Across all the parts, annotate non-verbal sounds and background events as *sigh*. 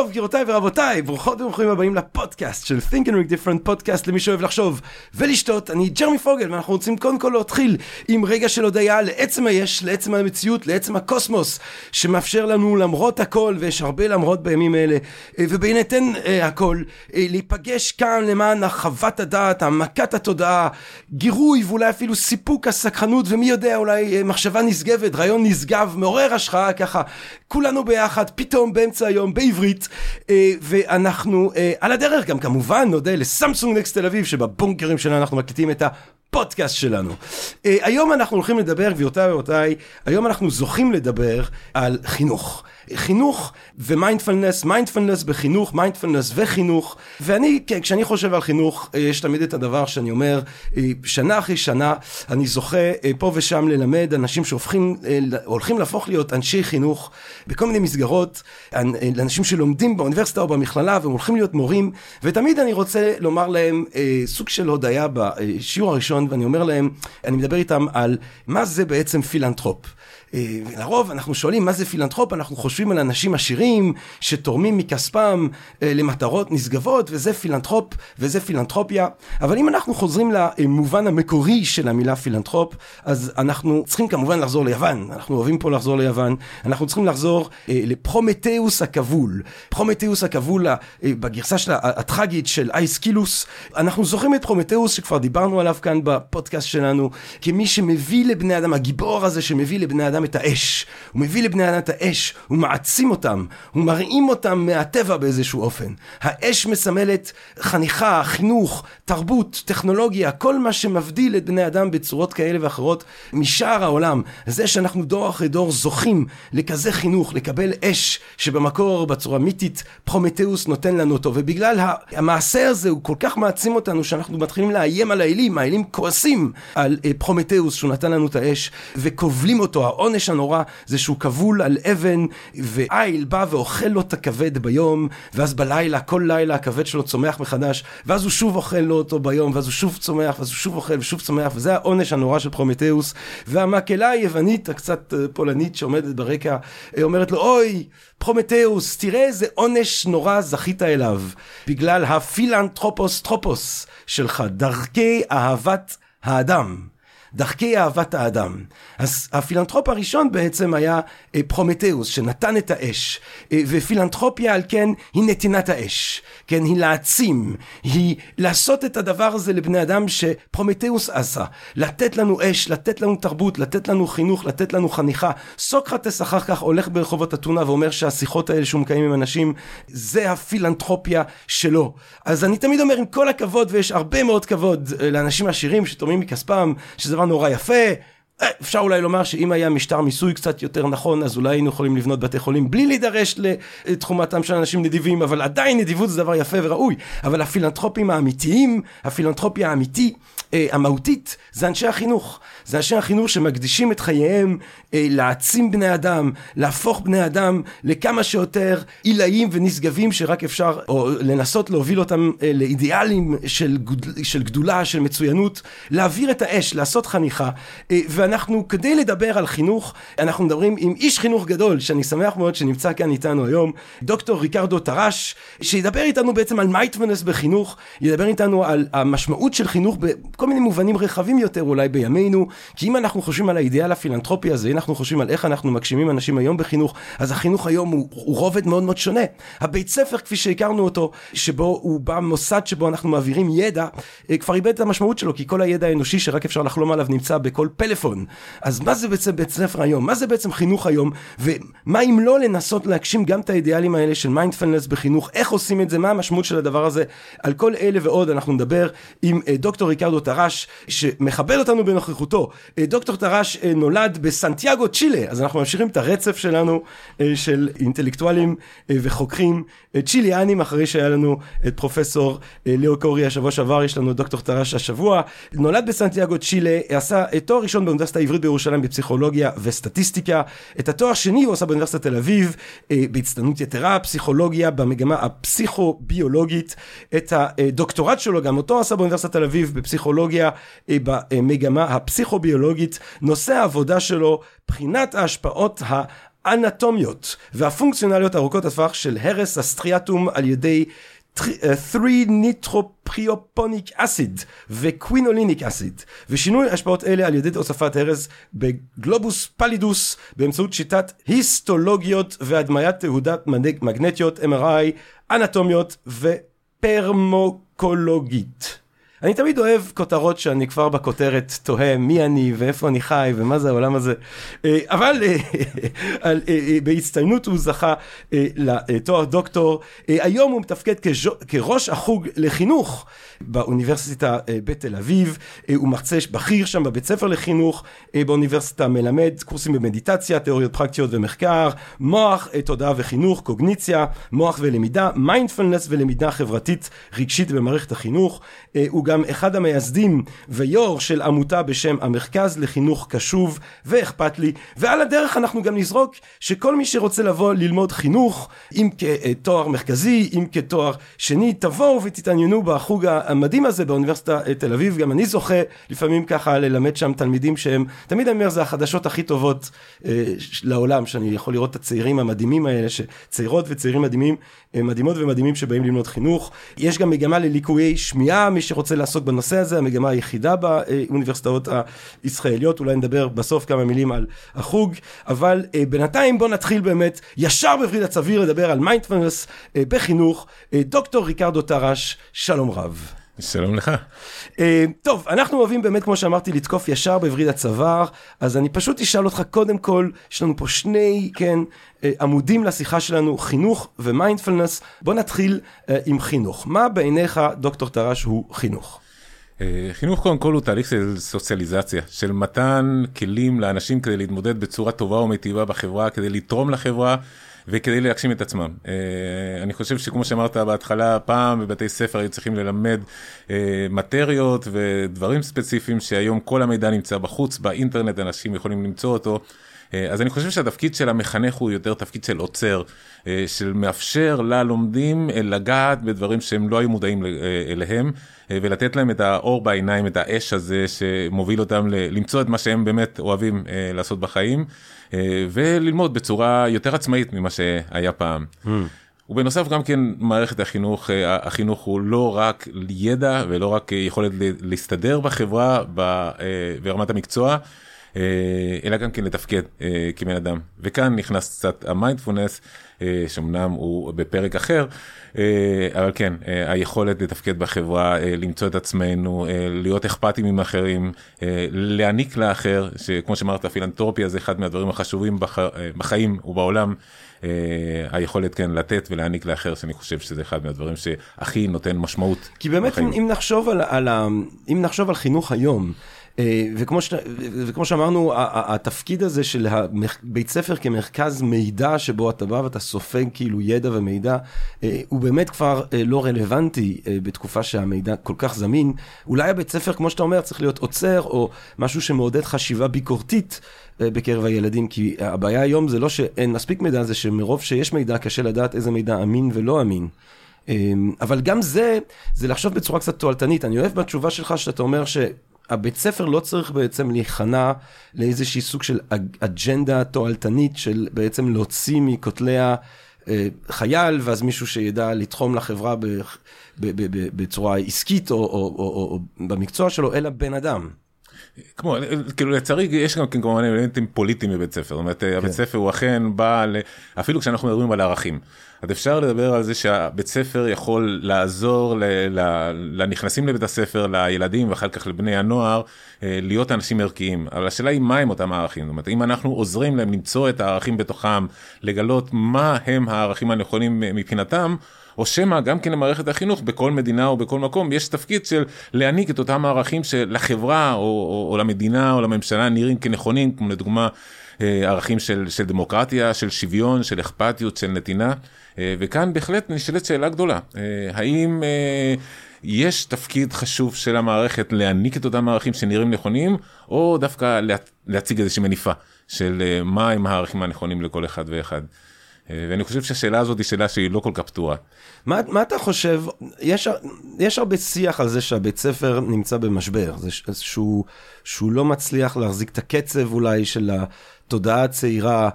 טוב, גבירותיי ורבותיי, ברוכות וברוכים הבאים לפודקאסט של Think and Read Different, פודקאסט למי שאוהב לחשוב ולשתות. אני ג'רמי פוגל, ואנחנו רוצים קודם כל להתחיל עם רגע של הודיה לעצם היש, לעצם המציאות, לעצם הקוסמוס, שמאפשר לנו למרות הכל, ויש הרבה למרות בימים אלה, אה, ובהינתן אה, הכל, אה, להיפגש כאן למען הרחבת הדעת, העמקת התודעה, גירוי ואולי אפילו סיפוק הסקרנות, ומי יודע, אולי אה, מחשבה נשגבת, רעיון נשגב, מעורר השחאה, ככה, כולנו ביחד, פתאום באמצע היום, בעברית, ואנחנו אה, על הדרך גם כמובן נודה לסמסונג נקסט תל אביב, שבבונקרים שלנו אנחנו מקליטים את ה... פודקאסט שלנו. Uh, היום אנחנו הולכים לדבר, גבירותיי ורבותיי, היום אנחנו זוכים לדבר על חינוך. חינוך ומיינדפלנס, מיינדפלנס בחינוך, מיינדפלנס וחינוך, ואני, כן, כשאני חושב על חינוך, אה, יש תמיד את הדבר שאני אומר, אה, שנה אחרי שנה, אני זוכה אה, פה ושם ללמד אנשים שהופכים, הולכים להפוך להיות אנשי חינוך בכל מיני מסגרות, אנשים שלומדים באוניברסיטה או במכללה והם הולכים להיות מורים, ותמיד אני רוצה לומר להם סוג של הודיה בשיעור הראשון, ואני אומר להם, אני מדבר איתם על מה זה בעצם פילנטרופ. לרוב אנחנו שואלים מה זה פילנטרופ, אנחנו חושבים על אנשים עשירים שתורמים מכספם למטרות נשגבות, וזה פילנטרופ וזה פילנטרופיה. אבל אם אנחנו חוזרים למובן המקורי של המילה פילנטרופ, אז אנחנו צריכים כמובן לחזור ליוון. אנחנו אוהבים פה לחזור ליוון. אנחנו צריכים לחזור לפרומטאוס הכבול. פרומטאוס הכבול בגרסה שלה הטרגית של אייסקילוס. אנחנו זוכרים את פרומטאוס שכבר דיברנו עליו כאן בפודקאסט שלנו, כמי שמביא לבני אדם, הגיבור הזה שמביא לבני אדם את האש. הוא מביא לבני אדם את האש, הוא מעצים אותם, הוא מרים אותם מהטבע באיזשהו אופן. האש מסמלת חניכה, חינוך, תרבות, טכנולוגיה, כל מה שמבדיל את בני אדם בצורות כאלה ואחרות משאר העולם. זה שאנחנו דור אחרי דור זוכים לכזה חינוך, לקבל אש שבמקור בצורה מיתית פרומטאוס נותן לנו אותו, ובגלל המעשה הזה הוא כל כך מעצים אותנו שאנחנו מתחילים לאיים על האלים, האלים כועסים על פרומטאוס שהוא נתן לנו את האש וכובלים אותו, העונש הנורא זה שהוא כבול על אבן ועיט בא ואוכל לו את הכבד ביום ואז בלילה, כל לילה הכבד שלו צומח מחדש ואז הוא שוב אוכל לו אותו ביום ואז הוא שוב צומח ואז הוא שוב אוכל ושוב צומח וזה העונש הנורא של פרומטאוס. והמקהלה היוונית הקצת פולנית שעומדת ברקע אומרת לו אוי פרומטאוס תראה איזה עונש נורא זכית אליו בגלל הפילנטרופוס טרופוס שלך דרכי אהבת האדם דרכי אהבת האדם. אז הפילנטרופ הראשון בעצם היה פרומטאוס שנתן את האש. ופילנטרופיה על כן היא נתינת האש. כן היא להעצים. היא לעשות את הדבר הזה לבני אדם שפרומטאוס עשה. לתת לנו אש לתת לנו תרבות לתת לנו חינוך לתת לנו חניכה. סוקרטס אחר כך הולך ברחובות אתונה ואומר שהשיחות האלה שהוא מקיים עם אנשים זה הפילנטרופיה שלו. אז אני תמיד אומר עם כל הכבוד ויש הרבה מאוד כבוד לאנשים עשירים שתורמים מכספם שזה דבר נורא יפה. אפשר אולי לומר שאם היה משטר מיסוי קצת יותר נכון אז אולי היינו יכולים לבנות בתי חולים בלי להידרש לתחומתם של אנשים נדיבים אבל עדיין נדיבות זה דבר יפה וראוי. אבל הפילנטרופים האמיתיים הפילנטרופיה האמיתי אה, המהותית זה אנשי החינוך זה אנשי החינוך שמקדישים את חייהם אה, להעצים בני אדם להפוך בני אדם לכמה שיותר עילאים ונשגבים שרק אפשר או לנסות להוביל אותם אה, לאידיאלים של, גוד, של גדולה של מצוינות להעביר את האש לעשות חניכה. אה, ואנחנו כדי לדבר על חינוך אנחנו מדברים עם איש חינוך גדול שאני שמח מאוד שנמצא כאן איתנו היום דוקטור ריקרדו טרש שידבר איתנו בעצם על מיינדפלנס בחינוך ידבר איתנו על המשמעות של חינוך בכל מיני מובנים רחבים יותר אולי בימינו כי אם אנחנו חושבים על האידיאל הפילנטרופי הזה אם אנחנו חושבים על איך אנחנו מגשימים אנשים היום בחינוך אז החינוך היום הוא, הוא רובד מאוד מאוד שונה הבית ספר כפי שהכרנו אותו שבו הוא בא מוסד שבו אנחנו מעבירים ידע כבר איבד את המשמעות שלו כי כל הידע האנושי שרק אפשר לחלום עליו נמצא בכל פלאפון אז מה זה בעצם בית ספר היום? מה זה בעצם חינוך היום? ומה אם לא לנסות להגשים גם את האידיאלים האלה של מיינדפלנס בחינוך? איך עושים את זה? מה המשמעות של הדבר הזה? על כל אלה ועוד אנחנו נדבר עם דוקטור ריקרדו טרש שמכבד אותנו בנוכחותו. דוקטור טרש נולד בסנטיאגו צ'ילה אז אנחנו ממשיכים את הרצף שלנו של אינטלקטואלים וחוקרים צ'יליאנים אחרי שהיה לנו את פרופסור ליאו קורי השבוע שעבר יש לנו דוקטור טרש השבוע נולד בסנטיאגו צ'ילה עשה תואר ראשון באוניברסיטה העברית בירושלים בפסיכולוגיה וסטטיסטיקה. את התואר השני הוא עשה באוניברסיטת תל אביב אה, בהצטיינות יתרה, פסיכולוגיה במגמה הפסיכוביולוגית. את הדוקטורט שלו, גם אותו עשה באוניברסיטת תל אביב בפסיכולוגיה במגמה הפסיכוביולוגית. נושא העבודה שלו, בחינת ההשפעות ה... אנטומיות והפונקציונליות ארוכות הטווח של הרס הסטריאטום על ידי 3 nitropropionic acid ו quinolinic acid ושינוי השפעות אלה על ידי הוספת הרס בגלובוס פלידוס באמצעות שיטות היסטולוגיות והדמיית תהודת מגנטיות MRI אנטומיות ופרמוקולוגית אני תמיד אוהב כותרות שאני כבר בכותרת תוהה מי אני ואיפה אני חי ומה זה העולם הזה. אה, אבל אה, אה, בהצטיינות הוא זכה לתואר דוקטור. היום הוא מתפקד כראש החוג לחינוך באוניברסיטה בתל אביב. הוא מרצה בכיר שם בבית ספר לחינוך. באוניברסיטה מלמד קורסים במדיטציה, תיאוריות פרקטיות ומחקר, מוח, תודעה וחינוך, קוגניציה, מוח ולמידה, מיינדפלנס ולמידה חברתית רגשית במערכת החינוך. הוא גם אחד המייסדים ויו"ר של עמותה בשם המרכז לחינוך קשוב ואכפתי ועל הדרך אנחנו גם נזרוק שכל מי שרוצה לבוא ללמוד חינוך אם כתואר מרכזי אם כתואר שני תבואו ותתעניינו בחוג המדהים הזה באוניברסיטה תל אביב גם אני זוכה לפעמים ככה ללמד שם תלמידים שהם תמיד אני אומר זה החדשות הכי טובות אה, לעולם שאני יכול לראות את הצעירים המדהימים האלה שצעירות וצעירים מדהימים אה, מדהימות ומדהימים שבאים ללמוד חינוך יש גם מגמה לליקויי שמיעה מי שרוצה לעסוק בנושא הזה, המגמה היחידה באוניברסיטאות הישראליות, אולי נדבר בסוף כמה מילים על החוג, אבל אה, בינתיים בוא נתחיל באמת ישר בווריד הצוואר לדבר על מיינדפלנס אה, בחינוך, אה, דוקטור ריקרדו טרש, שלום רב. שלום לך. אה, טוב, אנחנו אוהבים באמת, כמו שאמרתי, לתקוף ישר בווריד הצוואר, אז אני פשוט אשאל אותך קודם כל, יש לנו פה שני, כן, אה, עמודים לשיחה שלנו, חינוך ומיינדפלנס. בוא נתחיל uh, עם חינוך. מה בעיניך, דוקטור טרש, הוא חינוך? חינוך קודם כל הוא תהליך של סוציאליזציה, של מתן כלים לאנשים כדי להתמודד בצורה טובה ומיטיבה בחברה, כדי לתרום לחברה. וכדי להגשים את עצמם. אה, אני חושב שכמו שאמרת בהתחלה, פעם בבתי ספר היו צריכים ללמד אה, מטריות ודברים ספציפיים שהיום כל המידע נמצא בחוץ, באינטרנט אנשים יכולים למצוא אותו. אה, אז אני חושב שהתפקיד של המחנך הוא יותר תפקיד של עוצר, של מאפשר ללומדים לגעת בדברים שהם לא היו מודעים אליהם, ולתת להם את האור בעיניים, את האש הזה שמוביל אותם למצוא את מה שהם באמת אוהבים לעשות בחיים. אה, וללמוד בצורה יותר עצמאית ממה שהיה פעם. Mm. ובנוסף גם כן מערכת החינוך, אה, החינוך הוא לא רק ידע ולא רק יכולת להסתדר בחברה אה, ברמת המקצוע, אלא גם כן לתפקד כבן אדם. וכאן נכנס קצת המיינדפולנס, שאומנם הוא בפרק אחר, אבל כן, היכולת לתפקד בחברה, למצוא את עצמנו, להיות אכפתיים עם אחרים, להעניק לאחר, שכמו שאמרת, פילנטרופיה זה אחד מהדברים החשובים בחיים ובעולם. Uh, היכולת כן לתת ולהעניק לאחר שאני חושב שזה אחד מהדברים שהכי נותן משמעות. כי באמת אם, אם נחשוב על, על, אם נחשוב על חינוך היום אה, וכמו, ש... וכמו שאמרנו, התפקיד הזה של בית ספר כמרכז מידע שבו אתה בא ואתה סופג כאילו ידע ומידע, אה, הוא באמת כבר אה, לא רלוונטי בתקופה שהמידע כל כך זמין. אולי הבית ספר, כמו שאתה אומר, צריך להיות עוצר, או משהו שמעודד חשיבה ביקורתית בקרב הילדים, כי הבעיה היום זה לא שאין מספיק מידע, זה שמרוב שיש מידע קשה לדעת איזה מידע אמין ולא אמין. אבל גם זה, זה לחשוב בצורה קצת תועלתנית. אני אוהב בתשובה שלך שאתה אומר ש... הבית ספר לא צריך בעצם להיכנע לאיזושהי סוג של אג'נדה תועלתנית של בעצם להוציא מכותליה אה, חייל ואז מישהו שידע לתחום לחברה בצורה עסקית או, או, או, או, או במקצוע שלו, אלא בן אדם. כמו כאילו לצערי יש גם כן כמובן אלמנטים פוליטיים בבית ספר, זאת אומרת כן. הבית ספר הוא אכן בא אפילו כשאנחנו מדברים על ערכים. אז אפשר לדבר על זה שהבית ספר יכול לעזור ל, ל, לנכנסים לבית הספר, לילדים ואחר כך לבני הנוער, אה, להיות אנשים ערכיים. אבל השאלה היא מה הם אותם הערכים. זאת אומרת, אם אנחנו עוזרים להם למצוא את הערכים בתוכם, לגלות מה הם הערכים הנכונים מבחינתם, או שמא גם כן למערכת החינוך בכל מדינה או בכל מקום יש תפקיד של להעניק את אותם הערכים שלחברה או, או, או למדינה או לממשלה נראים כנכונים, כמו לדוגמה אה, ערכים של, של דמוקרטיה, של שוויון, של אכפתיות, של נתינה. אה, וכאן בהחלט נשאלת שאלה גדולה, אה, האם יש תפקיד חשוב של המערכת להעניק את אותם הערכים שנראים נכונים, או דווקא לה, להציג איזושהי מניפה של מה הם הערכים הנכונים לכל אחד ואחד. אה, ואני חושב שהשאלה הזאת היא שאלה שהיא לא כל כך פתורה. מה, מה אתה חושב, יש, יש הרבה שיח על זה שהבית ספר נמצא במשבר, זה שהוא, שהוא לא מצליח להחזיק את הקצב אולי של התודעה הצעירה,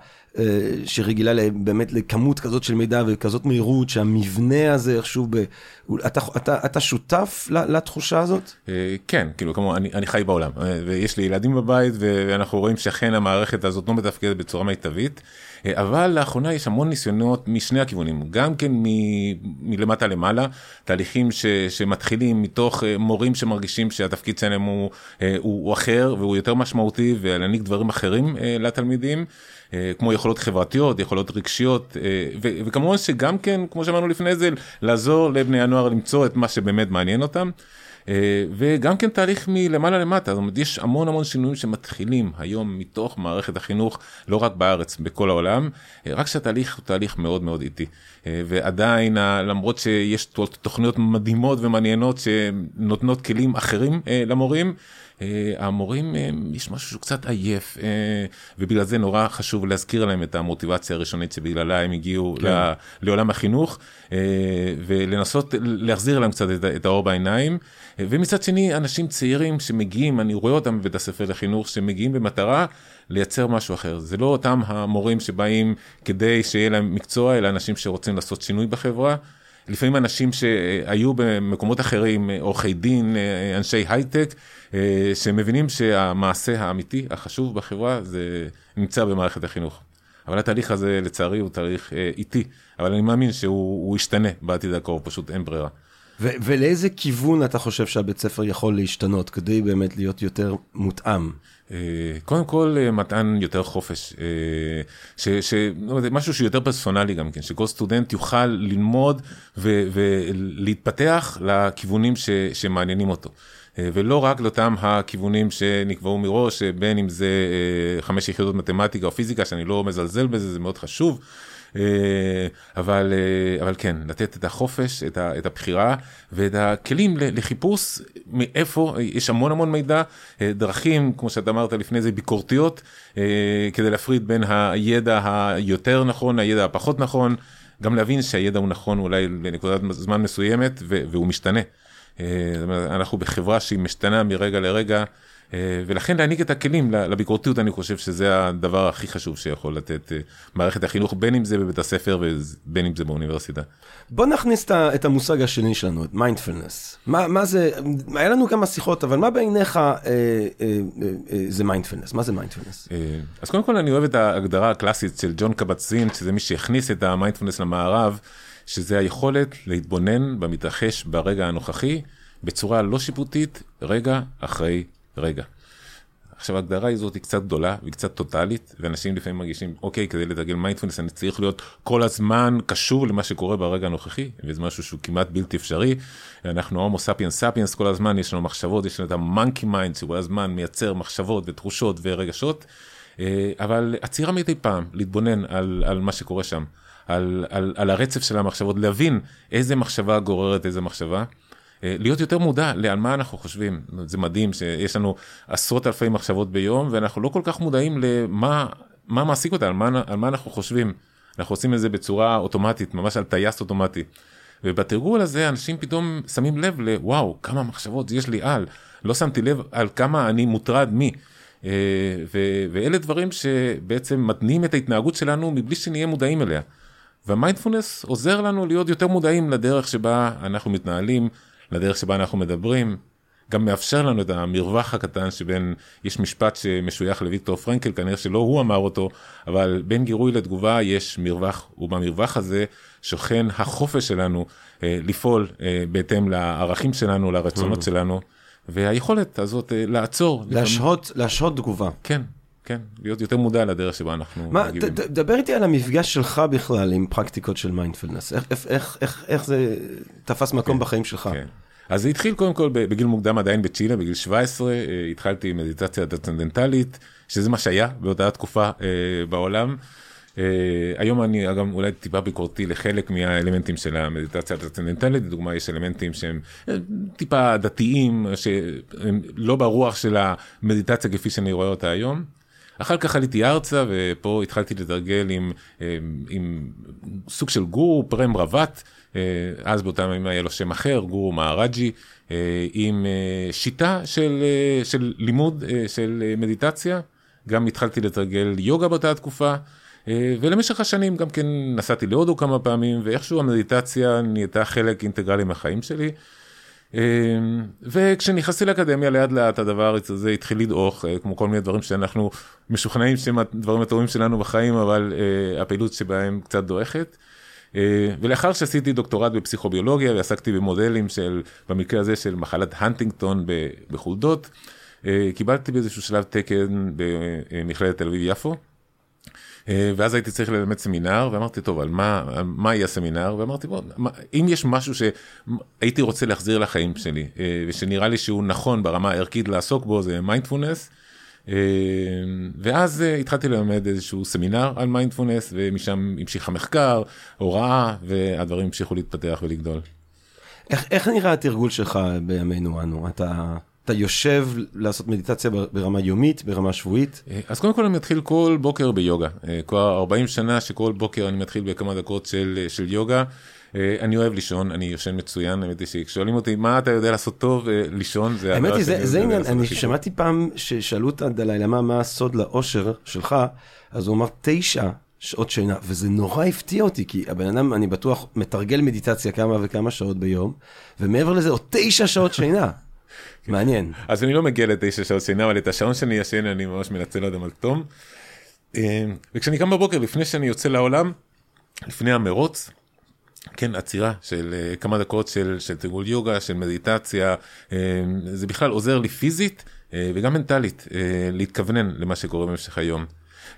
שרגילה באמת לכמות כזאת של מידע וכזאת מהירות, שהמבנה הזה איכשהו, ב... אתה, אתה, אתה שותף לתחושה הזאת? אה, כן, כאילו, כמו אני, אני חי בעולם, ויש לי ילדים בבית, ואנחנו רואים שאכן המערכת הזאת לא מתפקדת בצורה מיטבית. אבל לאחרונה יש המון ניסיונות משני הכיוונים, גם כן מ- מלמטה למעלה, תהליכים ש- שמתחילים מתוך אה, מורים שמרגישים שהתפקיד שלהם הוא, אה, הוא, הוא אחר והוא יותר משמעותי ולהעניק דברים אחרים אה, לתלמידים. כמו יכולות חברתיות, יכולות רגשיות, ו- וכמובן שגם כן, כמו שאמרנו לפני זה, לעזור לבני הנוער למצוא את מה שבאמת מעניין אותם. אה, וגם כן תהליך מלמעלה למטה, זאת אומרת יש המון המון שינויים שמתחילים היום מתוך מערכת החינוך, לא רק בארץ, בכל העולם, אה, רק שהתהליך הוא תהליך מאוד מאוד איטי. אה, ועדיין למרות שיש תוכניות מדהימות ומעניינות שנותנות כלים אחרים למורים, המורים יש משהו שהוא קצת עייף ובגלל זה נורא חשוב להזכיר להם את המוטיבציה הראשונית שבגללה הם הגיעו כן. לעולם החינוך ולנסות להחזיר להם קצת את האור בעיניים. ומצד שני, אנשים צעירים שמגיעים, אני רואה אותם בבית הספר לחינוך, שמגיעים במטרה לייצר משהו אחר. זה לא אותם המורים שבאים כדי שיהיה להם מקצוע, אלא אנשים שרוצים לעשות שינוי בחברה. לפעמים אנשים שהיו במקומות אחרים, עורכי דין, אנשי הייטק, שמבינים שהמעשה האמיתי, החשוב בחברה, זה נמצא במערכת החינוך. אבל התהליך הזה, לצערי, הוא תהליך איטי, אבל אני מאמין שהוא ישתנה בעתיד הקרוב, פשוט אין ברירה. ו- ולאיזה כיוון אתה חושב שהבית ספר יכול להשתנות כדי באמת להיות יותר מותאם? אה, קודם כל אה, מתן יותר חופש, אה, ש, ש, לא משהו שהוא יותר פרסונלי גם כן, שכל סטודנט יוכל ללמוד ו, ולהתפתח לכיוונים ש, שמעניינים אותו. ולא רק לאותם הכיוונים שנקבעו מראש, בין אם זה חמש יחידות מתמטיקה או פיזיקה, שאני לא מזלזל בזה, זה מאוד חשוב. אה, אבל, אה, אבל כן, לתת את החופש, את, הבחירה ואת הכלים לחיפוש מאיפה, יש המון המון מידע, אה, דרכים, כמו שאתה אמרת לפני זה, ביקורתיות, כדי להפריד בין הידע היותר נכון, הידע הפחות נכון, גם להבין שהידע הוא נכון אולי לנקודת זמן מסוימת והוא משתנה. אנחנו בחברה שהיא משתנה מרגע לרגע. אה, ולכן להעניק את הכלים לביקורתיות אני חושב שזה הדבר הכי חשוב שיכול לתת אה, מערכת החינוך בין אם זה בבית הספר ובין אם זה באוניברסיטה. בוא נכניס את המושג השני שלנו, את מיינדפלנס. מה, מה זה, היה לנו כמה שיחות, אבל מה בעיניך אה, אה, אה, אה, זה מיינדפלנס? מה זה מיינדפלנס? אז קודם כל אני אוהב את ההגדרה הקלאסית של ג'ון קבט-זין, שזה מי שהכניס את המיינדפלנס למערב, שזה היכולת להתבונן במתרחש ברגע הנוכחי בצורה לא שיפוטית, רגע אחרי רגע. עכשיו ההגדרה הזאת היא קצת גדולה והיא קצת טוטאלית ואנשים לפעמים מרגישים אוקיי כדי לתרגל מיינדפלנס אני צריך להיות כל הזמן קשור למה שקורה ברגע הנוכחי וזה משהו שהוא כמעט בלתי אפשרי. אנחנו הומו ספיאנס ספיאנס כל הזמן יש לנו מחשבות יש לנו את ה monkey mind שכל הזמן מייצר מחשבות ותחושות ורגשות אה, אבל עצירה מדי פעם להתבונן על, על מה שקורה שם על, על, על הרצף של המחשבות להבין איזה מחשבה גוררת איזה מחשבה. אה, להיות יותר מודע לעל מה אנחנו חושבים. זה מדהים שיש לנו עשרות אלפי מחשבות ביום ואנחנו לא כל כך מודעים למה מה מעסיק אותה, על מה, על מה אנחנו חושבים. אנחנו עושים את זה בצורה אוטומטית, ממש על טייס אוטומטי. ובתרגול הזה אנשים פתאום שמים לב לוואו, כמה מחשבות יש לי על. לא שמתי לב על כמה אני מוטרד מי. אה, ו- ואלה דברים שבעצם מתנים את ההתנהגות שלנו מבלי שנהיה מודעים אליה. והמיינדפולנס עוזר לנו להיות יותר מודעים לדרך שבה אנחנו מתנהלים, לדרך שבה אנחנו מדברים, גם מאפשר לנו את המרווח הקטן שבין, יש משפט שמשוייך לוויקטור פרנקל, כנראה שלא הוא אמר אותו, אבל בין גירוי לתגובה יש מרווח, ובמרווח הזה שוכן החופש שלנו אה, לפעול אה, בהתאם לערכים שלנו, לרצונות ממ. שלנו, והיכולת הזאת אה, לעצור. להשהות, להשהות תגובה. כן. כן, להיות יותר מודע לדרך שבה אנחנו מה, מגיבים. דבר איתי על המפגש שלך בכלל עם פרקטיקות של מיינדפלנס. איך, איך, איך, איך, איך זה תפס מקום כן, בחיים שלך? כן. אז זה התחיל קודם כל בגיל מוקדם עדיין בצ'ילה, בגיל 17, אה, התחלתי עם מדיטציה טרנסצנדנטלית, שזה מה שהיה באותה תקופה אה, בעולם. Uh, היום אני גם אולי טיפה ביקורתי לחלק מהאלמנטים של המדיטציה הטרנסצנדנטלית, לדוגמה יש אלמנטים שהם טיפה דתיים, שהם לא ברוח של המדיטציה כפי שאני רואה אותה היום. אחר כך עליתי ארצה ופה התחלתי לתרגל עם, עם סוג של גורו, פרם רוות, אז באותם ימים היה לו שם אחר, גורו מהרג'י, עם שיטה של, של לימוד של מדיטציה. גם התחלתי לתרגל יוגה באותה תקופה, אה, ולמשך השנים גם כן נסעתי להודו כמה פעמים, ואיכשהו המדיטציה נהייתה חלק אינטגרלי מהחיים שלי. אה, וכשנכנסתי לאקדמיה לאט לאט הדבר הזה התחיל לדעוך, אה, כמו כל מיני דברים שאנחנו משוכנעים שהם הדברים הטובים שלנו בחיים, אבל הפעילות שבהם קצת דועכת. ולאחר שעשיתי דוקטורט בפסיכוביולוגיה ועסקתי במודלים של, במקרה הזה של מחלת הנטינגטון בחולדות, אה, קיבלתי באיזשהו שלב תקן במכללת תל אביב יפו. אה, ואז הייתי צריך ללמד סמינר ואמרתי טוב על מה מה יהיה הסמינר ואמרתי בוא מה, אם יש משהו שהייתי רוצה להחזיר לחיים שלי אה, ושנראה לי שהוא נכון ברמה הערכית לעסוק בו זה מיינדפולנס. ואז התחלתי ללמד איזשהו סמינר על מיינדפולנס ומשם המשיך המחקר הוראה והדברים המשיכו להתפתח ולגדול. איך, איך נראה התרגול שלך בימינו אנו אתה. אתה יושב לעשות מדיטציה ברמה יומית, ברמה שבועית? אה, אז קודם כל אני מתחיל כל בוקר ביוגה. אה, כבר 40 שנה שכל בוקר אני מתחיל בכמה דקות של, אה, של יוגה. אני אוהב לישון, אני יושן מצוין, האמת היא שכשואלים אותי מה אתה יודע לעשות טוב, לישון זה האמת היא, זה, זה עניין, אני שמעתי פעם ששאלו את הדלאי למה מה הסוד לאושר שלך, אז הוא אמר תשע שעות שינה, וזה נורא הפתיע אותי, כי הבן אדם, אני בטוח, מתרגל מדיטציה כמה וכמה שעות ביום, ומעבר לזה עוד תשע שעות שינה. מעניין. אז אני לא מגיע לתשע שעות שינה, אבל את השעון שאני ישן אני ממש מנצל אדם על תום. אה, וכשאני קם בבוקר, לפני שאני יוצא לעולם, לפני המרוץ, כן, עצירה של uh, כמה דקות של, של תרגול יוגה, של מדיטציה, uh, זה בכלל עוזר לי פיזית uh, וגם מנטלית uh, להתכוונן למה שקורה במשך היום.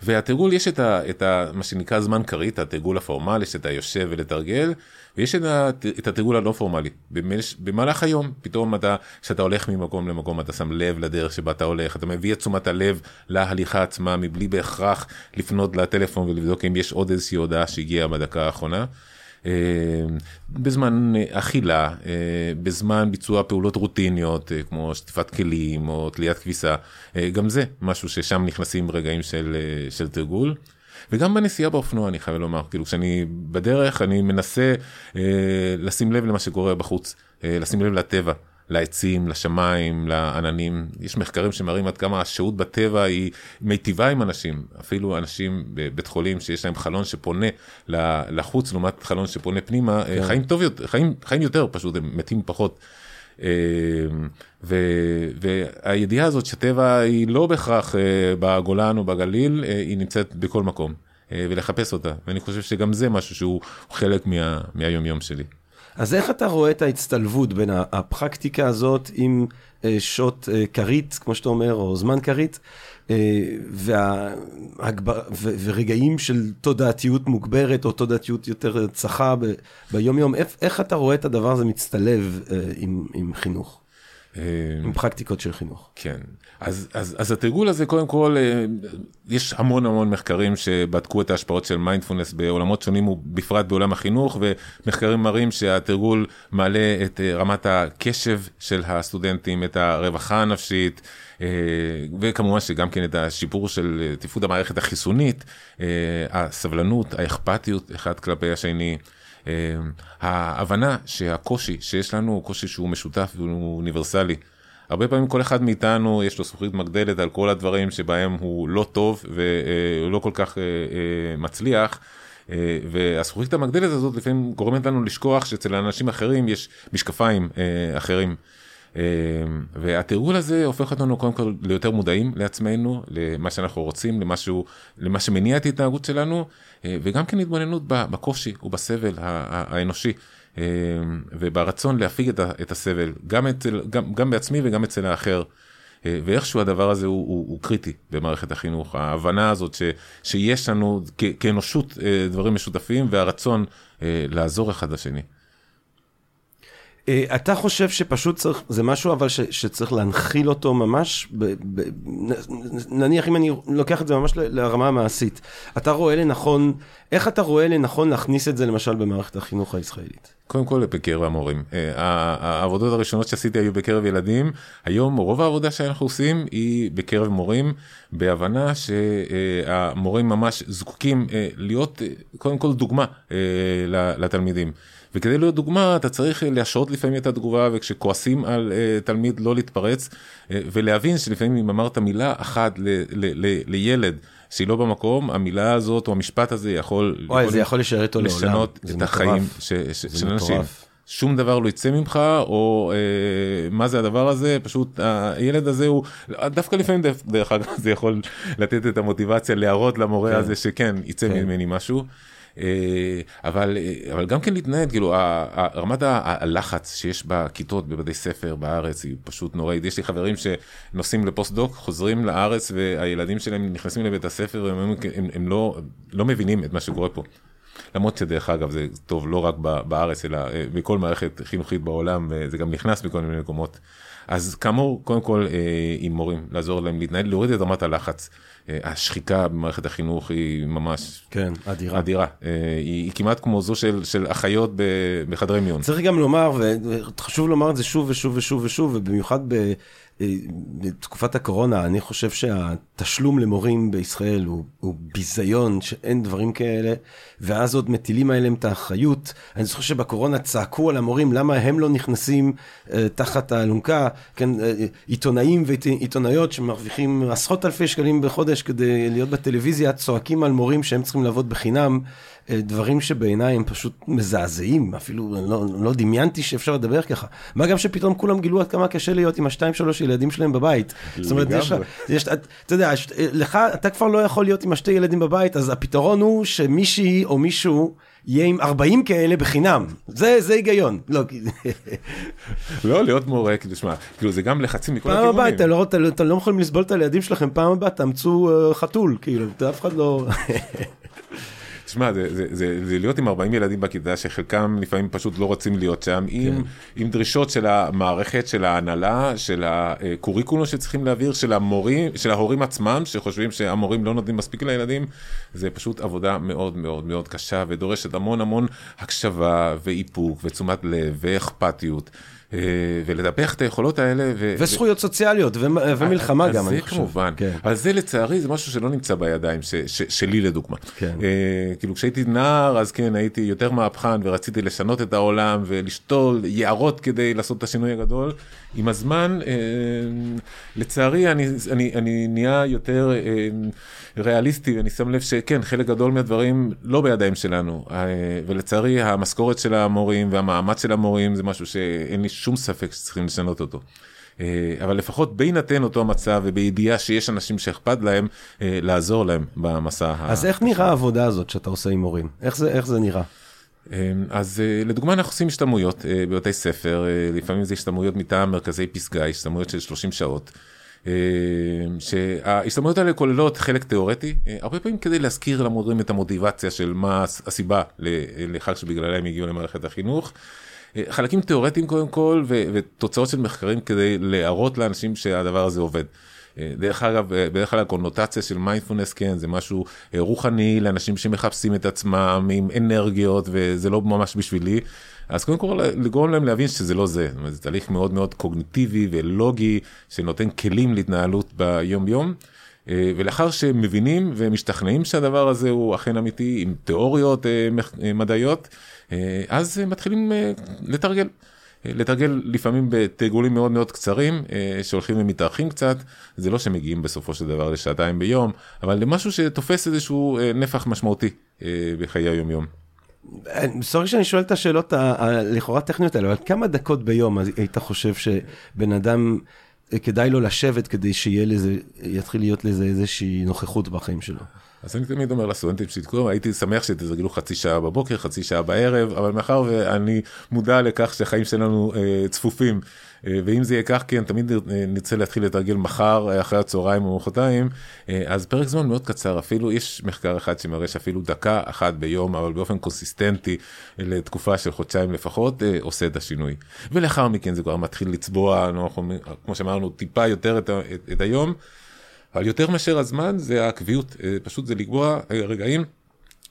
והתרגול יש את, ה, את ה, מה שנקרא זמן כרית, התרגול הפורמלי, שאתה יושב ולתרגל, ויש את, ה, את התרגול הלא פורמלי. במש, במהלך היום, פתאום אתה, כשאתה הולך ממקום למקום, אתה שם לב לדרך שבה אתה הולך, אתה מביא את תשומת הלב להליכה עצמה, מבלי בהכרח לפנות לטלפון ולבדוק אם יש עוד איזושהי הודעה שהגיעה בדקה האחרונה. אה, בזמן אכילה, אה, בזמן ביצוע פעולות רוטיניות אה, כמו שטיפת כלים או תליית כביסה, גם זה משהו ששם נכנסים רגעים של, של תרגול. וגם בנסיעה באופנוע אני חייב לומר, כאילו כשאני בדרך אני מנסה אה, לשים לב למה שקורה בחוץ, אה, לשים לב לטבע. לעצים, לשמיים, לעננים. יש מחקרים שמראים עד כמה השהות בטבע היא מיטיבה עם אנשים. אפילו אנשים בבית חולים שיש להם חלון שפונה לחוץ לעומת חלון שפונה פנימה, כן. חיים טוב יותר, חיים, חיים יותר פשוט, הם מתים פחות. אה, ו, והידיעה הזאת שטבע היא לא בהכרח אה, בגולן או בגליל, אה, היא נמצאת בכל מקום. ולחפש אותה, ואני חושב שגם זה משהו שהוא חלק מה, מהיום יום שלי. אז איך אתה רואה את ההצטלבות בין הפרקטיקה הזאת עם אה, שעות אה, כרית, כמו שאתה אומר, או זמן כרית, אה, והגבר, ו, ורגעים של תודעתיות מוגברת, או תודעתיות יותר צחה ביום-יום, איך, איך אתה רואה את הדבר הזה מצטלב עם, עם חינוך? עם פרקטיקות של חינוך. כן, אז, אז, אז התרגול הזה קודם כל, יש המון המון מחקרים שבדקו את ההשפעות של מיינדפולנס בעולמות שונים ובפרט בעולם החינוך, ומחקרים מראים שהתרגול מעלה את רמת הקשב של הסטודנטים, את הרווחה הנפשית, וכמובן שגם כן את השיפור של תפקוד המערכת החיסונית, הסבלנות, האכפתיות אחד כלפי השני. אמ, ההבנה שהקושי שיש לנו הוא קושי שהוא משותף והוא אוניברסלי. הרבה פעמים כל אחד מאיתנו יש לו זכוכית מגדלת על כל הדברים שבהם הוא לא טוב והוא לא כל כך אה, אה, מצליח. אה, והזכוכית המגדלת הזאת לפעמים גורמת לנו לשכוח שאצל אנשים אחרים יש משקפיים אחרים. והתרגול הזה הופך אותנו קודם כל ליותר מודעים לעצמנו, למה שאנחנו רוצים, למשהו, למה שמניע את ההתנהגות שלנו, אה, וגם כן התבוננות בקושי ובסבל האנושי. אה, וברצון להפיג את הסבל, גם, אצל, גם, גם בעצמי וגם אצל האחר. אה, ואיכשהו הדבר הזה הוא, הוא, הוא קריטי במערכת החינוך, ההבנה הזאת ש, שיש לנו כ, כאנושות דברים משותפים והרצון לעזור אחד לשני. אה, אתה חושב שפשוט צריך, זה משהו אבל ש, שצריך להנחיל אותו ממש, ב, ב, נניח אם אני לוקח את זה ממש לרמה המעשית, אתה רואה לנכון, איך אתה רואה לנכון להכניס את זה למשל במערכת החינוך הישראלית? קודם כל בקרב המורים. אה, העבודות הראשונות שעשיתי היו בקרב ילדים, היום רוב העבודה שאנחנו עושים היא בקרב מורים, בהבנה שהמורים ממש זקוקים אה, להיות קודם כל דוגמה לתלמידים. וכדי להיות דוגמה אתה צריך להשרות לפעמים את התגובה וכשכועסים על uh, תלמיד לא להתפרץ uh, ולהבין שלפעמים אם אמרת מילה אחת ל, ל, ל, לילד שהיא לא במקום המילה הזאת או המשפט הזה יכול, וואי, יכול, זה יכול איתו לעולם, לשנות את מטורף. החיים ש, ש, של אנשים. שום דבר לא יצא ממך או אה, מה זה הדבר הזה פשוט הילד הזה הוא דווקא לפעמים דרך אגב *laughs* זה יכול לתת את המוטיבציה להראות למורה כן. הזה שכן יצא כן. ממני משהו. אה, אבל אה, אבל גם כן להתנהג כאילו רמת הלחץ שיש בכיתות בבתי ספר בארץ היא פשוט נוראית יש לי חברים שנוסעים לפוסט דוק חוזרים לארץ והילדים שלהם נכנסים לבית הספר והם הם, הם לא לא מבינים את מה שקורה פה. למרות שדרך אגב זה טוב לא רק בארץ אלא אה, בכל מערכת חינוכית בעולם זה גם נכנס בכל מיני מקומות. אז כאמור קודם כל עם מורים לעזור להם להתנהל להוריד את רמת הלחץ. אה, השחיקה במערכת החינוך היא ממש כן, אדירה. אדירה. אה, היא, היא כמעט כמו זו של, של אחיות בחדרי מיון. צריך גם לומר, וחשוב לומר את זה שוב ושוב ושוב ושוב, ובמיוחד ב... בתקופת הקורונה, אני חושב שהתשלום למורים בישראל הוא, הוא ביזיון, שאין דברים כאלה, ואז עוד מטילים עליהם את האחריות. אני זוכר שבקורונה צעקו על המורים למה הם לא נכנסים uh, תחת האלונקה, כן, uh, עיתונאים ועיתונאיות שמרוויחים עשרות אלפי שקלים בחודש כדי להיות בטלוויזיה, צועקים על מורים שהם צריכים לעבוד בחינם. דברים שבעיניי הם פשוט מזעזעים, אפילו לא, לא דמיינתי שאפשר לדבר ככה. מה גם שפתאום כולם גילו עד כמה קשה להיות עם השתיים שלוש ילדים שלהם בבית. זאת אומרת, יש, יש, אתה יודע, לך, אתה כבר לא יכול להיות עם השתי ילדים בבית, אז הפתרון הוא שמישהי או מישהו... יהיה עם 40 כאלה בחינם, זה, זה היגיון. לא, לא להיות מורה, כאילו, שמע, כאילו זה גם לחצים מכל הכיוונים. פעם הבאה, אתם לא, אתם, אתם לא יכולים לסבול את הילדים שלכם, פעם הבאה תאמצו uh, חתול, כאילו, אף אחד לא... תשמע, זה, זה, זה, זה להיות עם 40 ילדים בכיתה שחלקם לפעמים פשוט לא רוצים להיות שם, כן. עם, עם דרישות של המערכת, של ההנהלה, של הקוריקולום שצריכים להעביר, של המורים, של ההורים עצמם, שחושבים שהמורים לא נותנים מספיק לילדים, זה פשוט עבודה מאוד מאוד מאוד קשה ודורשת המון המון הקשבה ואיפוק ותשומת לב ואכפתיות. אה, ולדפח את היכולות האלה. ו... וזכויות סוציאליות ומלחמה אה, גם, אני חושב. זה כמובן, כן. אבל זה לצערי זה משהו שלא נמצא בידיים ש, ש, שלי לדוגמה. כן. אה, כאילו כשהייתי נער אז כן הייתי יותר מהפכן ורציתי לשנות את העולם ולשתול יערות כדי לעשות את השינוי הגדול. עם הזמן אה, לצערי אני, אני, אני נהיה יותר אה, ריאליסטי ואני שם לב שכן חלק גדול מהדברים לא בידיים שלנו אה, ולצערי המשכורת של המורים והמאמץ של המורים זה משהו שאין לי שום ספק שצריכים לשנות אותו. אה, אבל לפחות בהינתן אותו מצב ובידיעה שיש אנשים שאכפת להם, אה, לעזור להם במסע. אז איך נראה העבודה הזאת שאתה עושה עם מורים? איך זה, איך זה נראה? אז לדוגמה אנחנו עושים השתלמויות בבתי ספר, לפעמים זה השתלמויות מטעם מרכזי פסגה, השתלמויות של 30 שעות. שההשתלמויות האלה כוללות חלק תיאורטי, הרבה פעמים כדי להזכיר למורים את המוטיבציה של מה הסיבה לכך שבגללה הם הגיעו למערכת החינוך. חלקים תיאורטיים קודם כל ותוצאות של מחקרים כדי להראות לאנשים שהדבר הזה עובד. דרך אגב, בדרך כלל הקונוטציה של מיינדפולנס, כן, זה משהו רוחני לאנשים שמחפשים את עצמם עם אנרגיות וזה לא ממש בשבילי. אז קודם כל לגרום להם להבין שזה לא זה, זאת אומרת, זה תהליך מאוד מאוד קוגניטיבי ולוגי שנותן כלים להתנהלות ביום יום. ולאחר שהם מבינים ומשתכנעים שהדבר הזה הוא אכן אמיתי עם תיאוריות מדעיות, אה, אז מתחילים אה, לתרגל. אה, לתרגל לפעמים בתרגולים מאוד מאוד קצרים שהולכים ומתארחים קצת זה לא שמגיעים בסופו של דבר לשעתיים ביום אבל למשהו שתופס איזשהו נפח משמעותי בחיי היום יום. סורי שאני שואל את השאלות הלכאורה טכניות האלה אבל כמה דקות ביום היית חושב שבן אדם כדאי לו לשבת כדי שיהיה לזה יתחיל להיות לזה איזושהי נוכחות בחיים שלו. אז אני תמיד אומר לסטודנטים שתקראו, הייתי שמח שתתרגלו חצי שעה בבוקר, חצי שעה בערב, אבל מאחר ואני מודע לכך שהחיים שלנו אה, צפופים, אה, ואם זה יהיה כך, כן, תמיד נרצה להתחיל לתרגל מחר, אה, אחרי הצהריים או מחרתיים, אה, אז פרק זמן מאוד קצר, אפילו יש מחקר אחד שמראה שאפילו דקה אחת ביום, אבל באופן קונסיסטנטי, לתקופה של חודשיים לפחות, אה, עושה את השינוי. ולאחר מכן זה כבר מתחיל לצבוע, לא, כמו שאמרנו, טיפה יותר את, את, את היום. אבל יותר מאשר הזמן זה העקביות, אה, פשוט זה לקבוע אה, רגעים.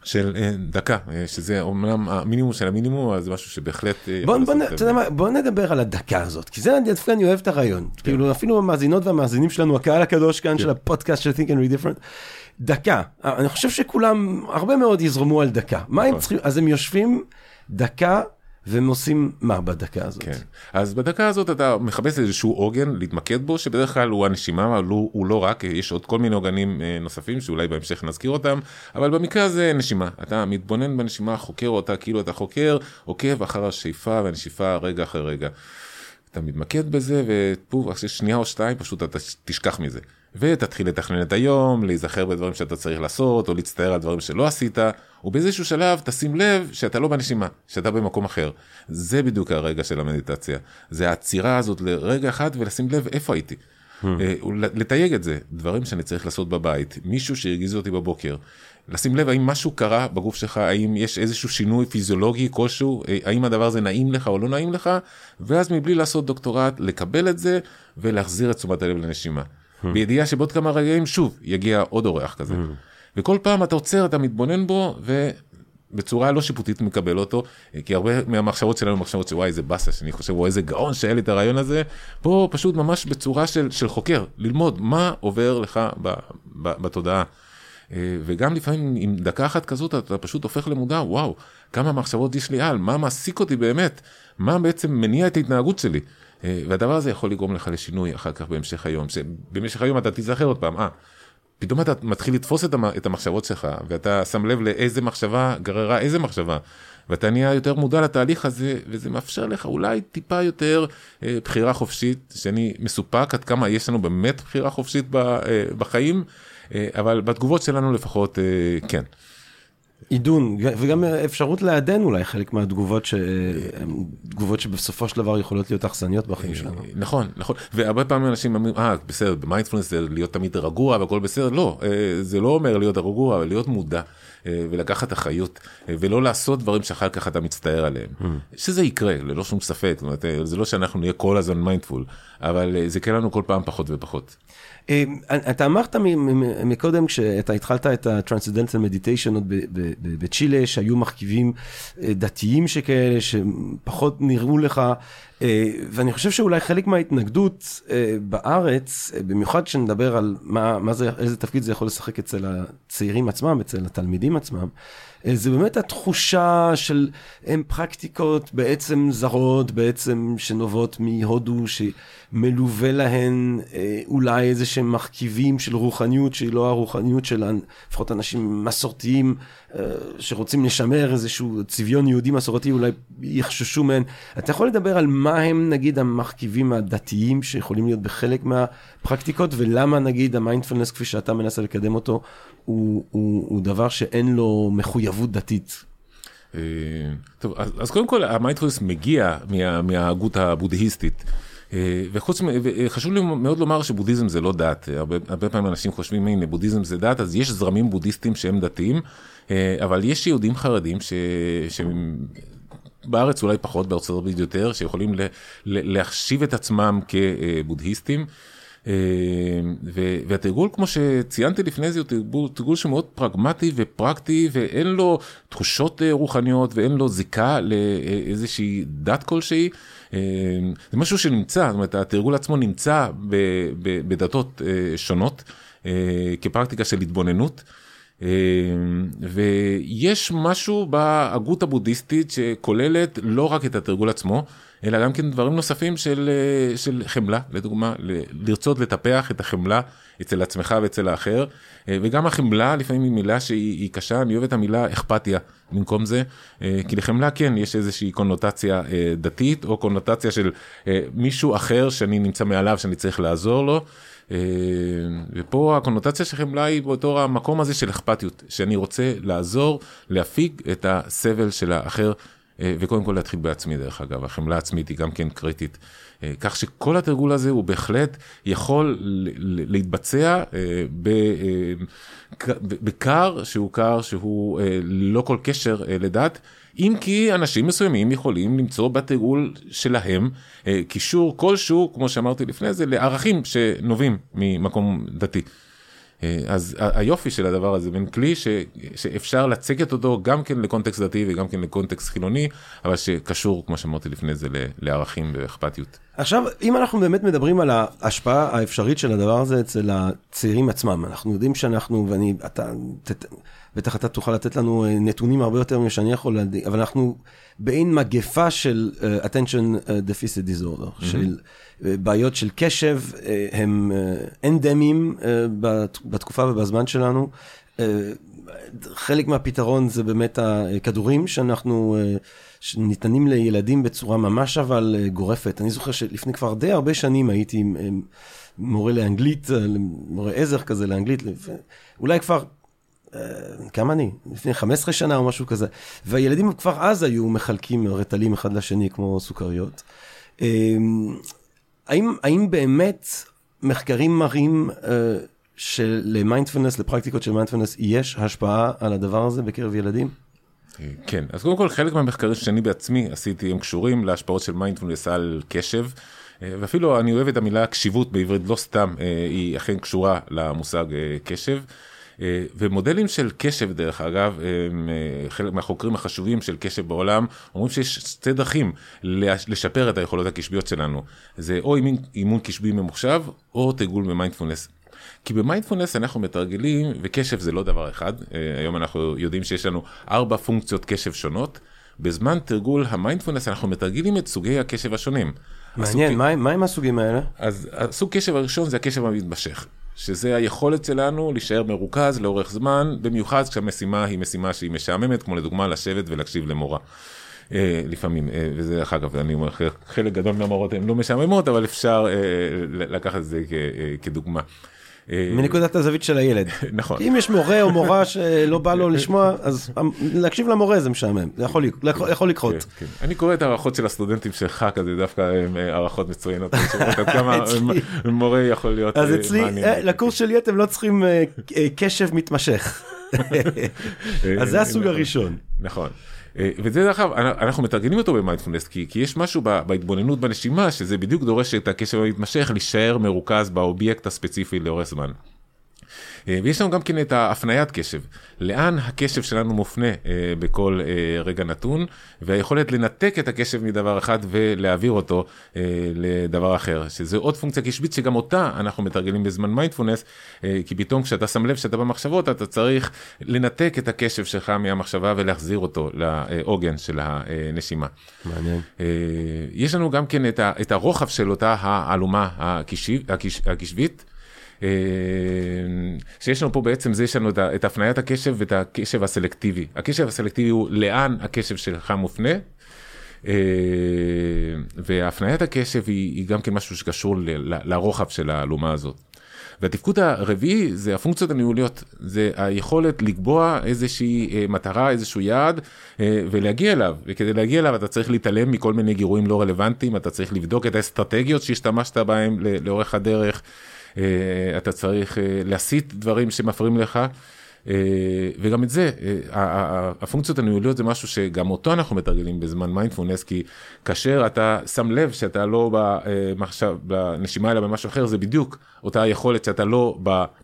של אה, דקה, שזה אומנם המינימום של המינימום, זה משהו שבהחלט... בוא, בוא, אתה יודע מה, בוא נדבר על הדקה הזאת, כי זה דווקא אני אוהב את הרעיון. כן. כאילו אפילו המאזינות והמאזינים שלנו, הקהל הקדוש כאן כן. של הפודקאסט של Think and Read Different, דקה. אני חושב שכולם, הרבה מאוד יזרמו על דקה. מה הם נכון. צריכים, אז הם יושבים דקה והם עושים מה בדקה הזאת? כן. אז בדקה הזאת אתה מחפש איזשהו עוגן להתמקד בו, שבדרך כלל הוא הנשימה, אבל הוא, הוא לא רק, יש עוד כל מיני עוגנים אה, נוספים שאולי בהמשך נזכיר אותם, אבל במקרה הזה נשימה. אתה מתבונן בנשימה, חוקר אותה כאילו אתה חוקר, עוקב אחר השאיפה והנשיפה רגע אחרי רגע. אתה מתמקד בזה, ופוף, אחרי שנייה או שתיים פשוט אתה תשכח מזה. ותתחיל לתכנן את היום, להיזכר בדברים שאתה צריך לעשות, או להצטער על דברים שלא עשית, ובאיזשהו שלב תשים לב שאתה לא בנשימה, שאתה במקום אחר. זה בדיוק הרגע של המדיטציה. זה העצירה הזאת לרגע אחד ולשים לב איפה הייתי. Hmm. אה, לתייג את זה, דברים שאני צריך לעשות בבית, מישהו שהרגיז אותי בבוקר, לשים לב האם משהו קרה בגוף שלך, האם יש איזשהו שינוי פיזיולוגי כלשהו, אה, האם הדבר הזה נעים לך או לא נעים לך, ואז מבלי לעשות דוקטורט, לקבל את זה ולהחזיר את תשומת הלב לנשימה. Hmm. בידיעה שבעוד כמה רגעים שוב יגיע עוד אורח כזה. Hmm. וכל פעם אתה עוצר, אתה מתבונן בו, ובצורה לא שיפוטית מקבל אותו, כי הרבה מהמחשבות שלנו מחשבות שוואי איזה באסה שאני חושב, וואי איזה גאון שהיה לי את הרעיון הזה, פה פשוט ממש בצורה של, של חוקר, ללמוד מה עובר לך ב, ב, בתודעה. אה, וגם לפעמים עם דקה אחת כזאת אתה פשוט הופך למודע, וואו, כמה מחשבות יש לי על, מה מעסיק אותי באמת, מה בעצם מניע את ההתנהגות שלי. אה, והדבר הזה יכול לגרום לך לשינוי אחר כך בהמשך היום, שבמשך היום אתה תיזכר עוד פעם, אה, פתאום אתה מתחיל לתפוס את המחשבות שלך, ואתה שם לב לאיזה מחשבה גררה איזה מחשבה, ואתה נהיה יותר מודע לתהליך הזה, וזה מאפשר לך אולי טיפה יותר אה, בחירה חופשית, שאני מסופק עד כמה יש לנו באמת בחירה חופשית אה, בחיים, אבל בתגובות שלנו לפחות כן. עידון, וגם אפשרות לעדן אולי חלק מהתגובות ש... תגובות שבסופו של דבר יכולות להיות אכזניות בחיים אה, שלנו. נכון, נכון, והרבה פעמים אנשים אומרים, אה, בסדר, במיינדפלנס זה להיות תמיד רגוע והכל בסדר, לא, אה, זה לא אומר להיות רגוע, אבל להיות מודע. אה, ולקחת אחריות ולא לעשות דברים שאחר כך אתה מצטער עליהם. ממ. שזה יקרה, ללא שום ספק, זאת אומרת, זה לא שאנחנו נהיה כל הזמן mindful, אבל זה יקרה לנו כל פעם פחות ופחות. אמ, אתה אמרת מקודם, כשאתה התחלת את ה-Transcendental Meditation בצ'ילה, שהיו מרכיבים אה, דתיים שכאלה, שפחות נראו לך, ואני חושב שאולי חלק מההתנגדות אה, בארץ, במיוחד כשנדבר על מה, מה זה, איזה תפקיד זה יכול לשחק אצל הצעירים עצמם, אצל התלמידים עצמם, זה באמת התחושה של הם פרקטיקות בעצם זרות, בעצם שנובעות מהודו, שמלווה להן אה, אולי איזה שהם מרכיבים של רוחניות, שהיא לא הרוחניות של לפחות אנשים מסורתיים אה, שרוצים לשמר איזשהו צביון יהודי מסורתי, אולי יחששו מהן. אתה יכול לדבר על מה הם נגיד המרכיבים הדתיים שיכולים להיות בחלק מהפרקטיקות, ולמה נגיד המיינדפלנס כפי שאתה מנסה לקדם אותו, הוא, הוא, הוא דבר שאין לו מחויבות דתית. אה, טוב, אז, אז קודם כל המיינדפלנס מגיע מה, מההגות הבודהיסטית. אה, וחוץ, וחשוב לי מאוד לומר שבודהיזם זה לא דת, הרבה, הרבה פעמים אנשים חושבים הנה בודהיזם זה דת, אז יש זרמים בודהיסטים שהם דתיים, אה, אבל יש יהודים חרדים ש... שהם בארץ אולי פחות, בארצות הברית יותר, שיכולים להחשיב את עצמם כבודהיסטים. אה, והתרגול, כמו שציינתי לפני זה, הוא תרגול, תרגול שמאוד פרגמטי ופרקטי, ואין לו תחושות אה, רוחניות ואין לו זיקה לאיזושהי דת כלשהי. אה, זה משהו שנמצא, זאת אומרת, התרגול עצמו נמצא בדתות שונות, כפרקטיקה של התבוננות. ויש משהו בהגות הבודהיסטית שכוללת לא רק את התרגול עצמו, אלא גם כן דברים נוספים של, אה, של חמלה, לדוגמה, לרצות לטפח את החמלה אצל עצמך ואצל האחר, אה, וגם החמלה לפעמים היא מילה שהיא קשה, אני אוהב את המילה אכפתיה במקום זה, אה, כי לחמלה כן יש איזושהי קונוטציה דתית, או קונוטציה של מישהו אחר שאני נמצא מעליו שאני צריך לעזור לו. אה, ופה הקונוטציה של חמלה היא באותו המקום הזה של אכפתיות, שאני רוצה לעזור להפיג את הסבל של האחר, אה, וקודם כל להתחיל בעצמי דרך אגב, החמלה העצמית היא גם כן קריטית. אה, כך שכל התרגול הזה הוא בהחלט יכול להתבצע בקר שהוא קר שהוא ללא כל קשר לדת. אם כי אנשים מסוימים יכולים למצוא בתרגול שלהם אה, קישור כלשהו, כמו שאמרתי לפני זה, לערכים שנובעים ממקום דתי. אה, אז היופי של הדבר הזה בין כלי ש, שאפשר לצקת אותו גם כן לקונטקסט דתי וגם כן לקונטקסט חילוני, אבל שקשור, כמו שאמרתי לפני זה, לערכים ואכפתיות. עכשיו, אם אנחנו באמת מדברים על ההשפעה האפשרית של הדבר הזה אצל הצעירים עצמם, אנחנו יודעים שאנחנו, ואני, אתה, ת, בטח אתה תוכל לתת לנו אה, נתונים הרבה יותר ממה שאני יכול אבל אנחנו בעין מגפה של uh, attention uh, deficit disorder, mm-hmm. של uh, בעיות של קשב, uh, הם uh, אנדמיים uh, בתקופה ובזמן שלנו. Uh, חלק מהפתרון זה באמת הכדורים שאנחנו, uh, שניתנים לילדים בצורה ממש אבל uh, גורפת. אני זוכר שלפני כבר די הרבה שנים הייתי מורה לאנגלית, מורה עזר כזה לאנגלית, אולי כבר אה, כמה אני? לפני 15 שנה או משהו כזה. והילדים כבר אז היו מחלקים רטלים אחד לשני כמו סוכריות. אה, האם, האם באמת מחקרים מראים אה, שלמיינדפלנס, לפרקטיקות של מיינדפלנס, יש השפעה על הדבר הזה בקרב ילדים? כן, אז קודם כל חלק מהמחקרים שאני בעצמי עשיתי הם קשורים להשפעות של מיינדפלנס על קשב. ואפילו אני אוהב את המילה קשיבות בעברית, לא סתם, היא אכן קשורה למושג קשב. אה, ומודלים של קשב דרך אגב, הם אה, חלק מהחוקרים החשובים של קשב בעולם, אומרים שיש שתי דרכים לשפר את היכולות הקשביות שלנו. זה או אימון, אימון קשבי ממוחשב, או תרגול במיינדפולנס. כי במיינדפולנס אנחנו מתרגלים, וקשב זה לא דבר אחד, אה, היום אנחנו יודעים שיש לנו ארבע פונקציות קשב שונות. בזמן תרגול המיינדפולנס אנחנו מתרגלים את סוגי הקשב השונים. מעניין, הסוג... מה, מה עם הסוגים האלה? אז הסוג קשב הראשון זה הקשב המתמשך. שזה היכולת שלנו להישאר מרוכז לאורך זמן, במיוחד כשהמשימה היא משימה שהיא משעממת, כמו לדוגמה לשבת ולהקשיב למורה. Uh, לפעמים, uh, וזה אחר כך, אני אומר, חלק גדול מהמורות הן לא משעממות, אבל אפשר uh, לקחת את זה כ, uh, כדוגמה. מנקודת הזווית של הילד. *laughs* נכון. אם יש מורה או מורה שלא בא לו לשמוע, אז להקשיב למורה זה משעמם, זה יכול, לקרות. כן, כן. אני קורא את ההערכות של הסטודנטים שלך כזה, דווקא אה, הערכות מצוינות. עד כמה *laughs* מורה יכול להיות אז אה, אצלי, לקורס שלי אתם לא צריכים קשב מתמשך. *laughs* אז זה הסוג הראשון. נכון. אה, וזה דרך אגב, אנחנו מתרגלים אותו במיינדפולנס, כי, כי יש משהו בהתבוננות בנשימה, שזה בדיוק דורש את הקשב המתמשך, להישאר מרוכז באובייקט הספציפי לאורך זמן. אה, ויש לנו גם כן את ההפניית קשב, לאן הקשב שלנו מופנה אה, בכל אה, רגע נתון, והיכולת לנתק את הקשב מדבר אחד ולהעביר אותו לדבר אחר, שזה עוד פונקציה קשבית שגם אותה אנחנו מתרגלים בזמן מיינדפולנס, כי פתאום כשאתה שם לב שאתה במחשבות אתה צריך לנתק את הקשב שלך מהמחשבה ולהחזיר אותו לעוגן של הנשימה. מעניין. יש לנו גם כן את הרוחב של אותה האלומה הקשבית. אה, שיש לנו פה בעצם זה יש לנו את הפניית הקשב ואת הקשב הסלקטיבי. הקשב הסלקטיבי הוא לאן הקשב שלך מופנה. אה, והפניית הקשב היא, היא גם כן משהו שקשור לרוחב של האלומה הזאת. והתפקוד הרביעי זה הפונקציות הניהוליות, זה היכולת לקבוע איזושהי אה, מטרה, איזשהו יעד ולהגיע אליו, וכדי להגיע אליו אתה צריך להתעלם מכל מיני גירויים לא רלוונטיים, אתה צריך לבדוק את האסטרטגיות שהשתמשת בהם לאורך הדרך. אה, אתה צריך אה, להסיט דברים שמפריעים לך. אה, וגם את זה, הפונקציות הניהוליות זה משהו שגם אותו אנחנו מתרגלים בזמן מיינדפולנס, כי כאשר אתה שם לב שאתה לא במחשב, בנשימה אלא במשהו אחר, זה בדיוק אותה יכולת שאתה לא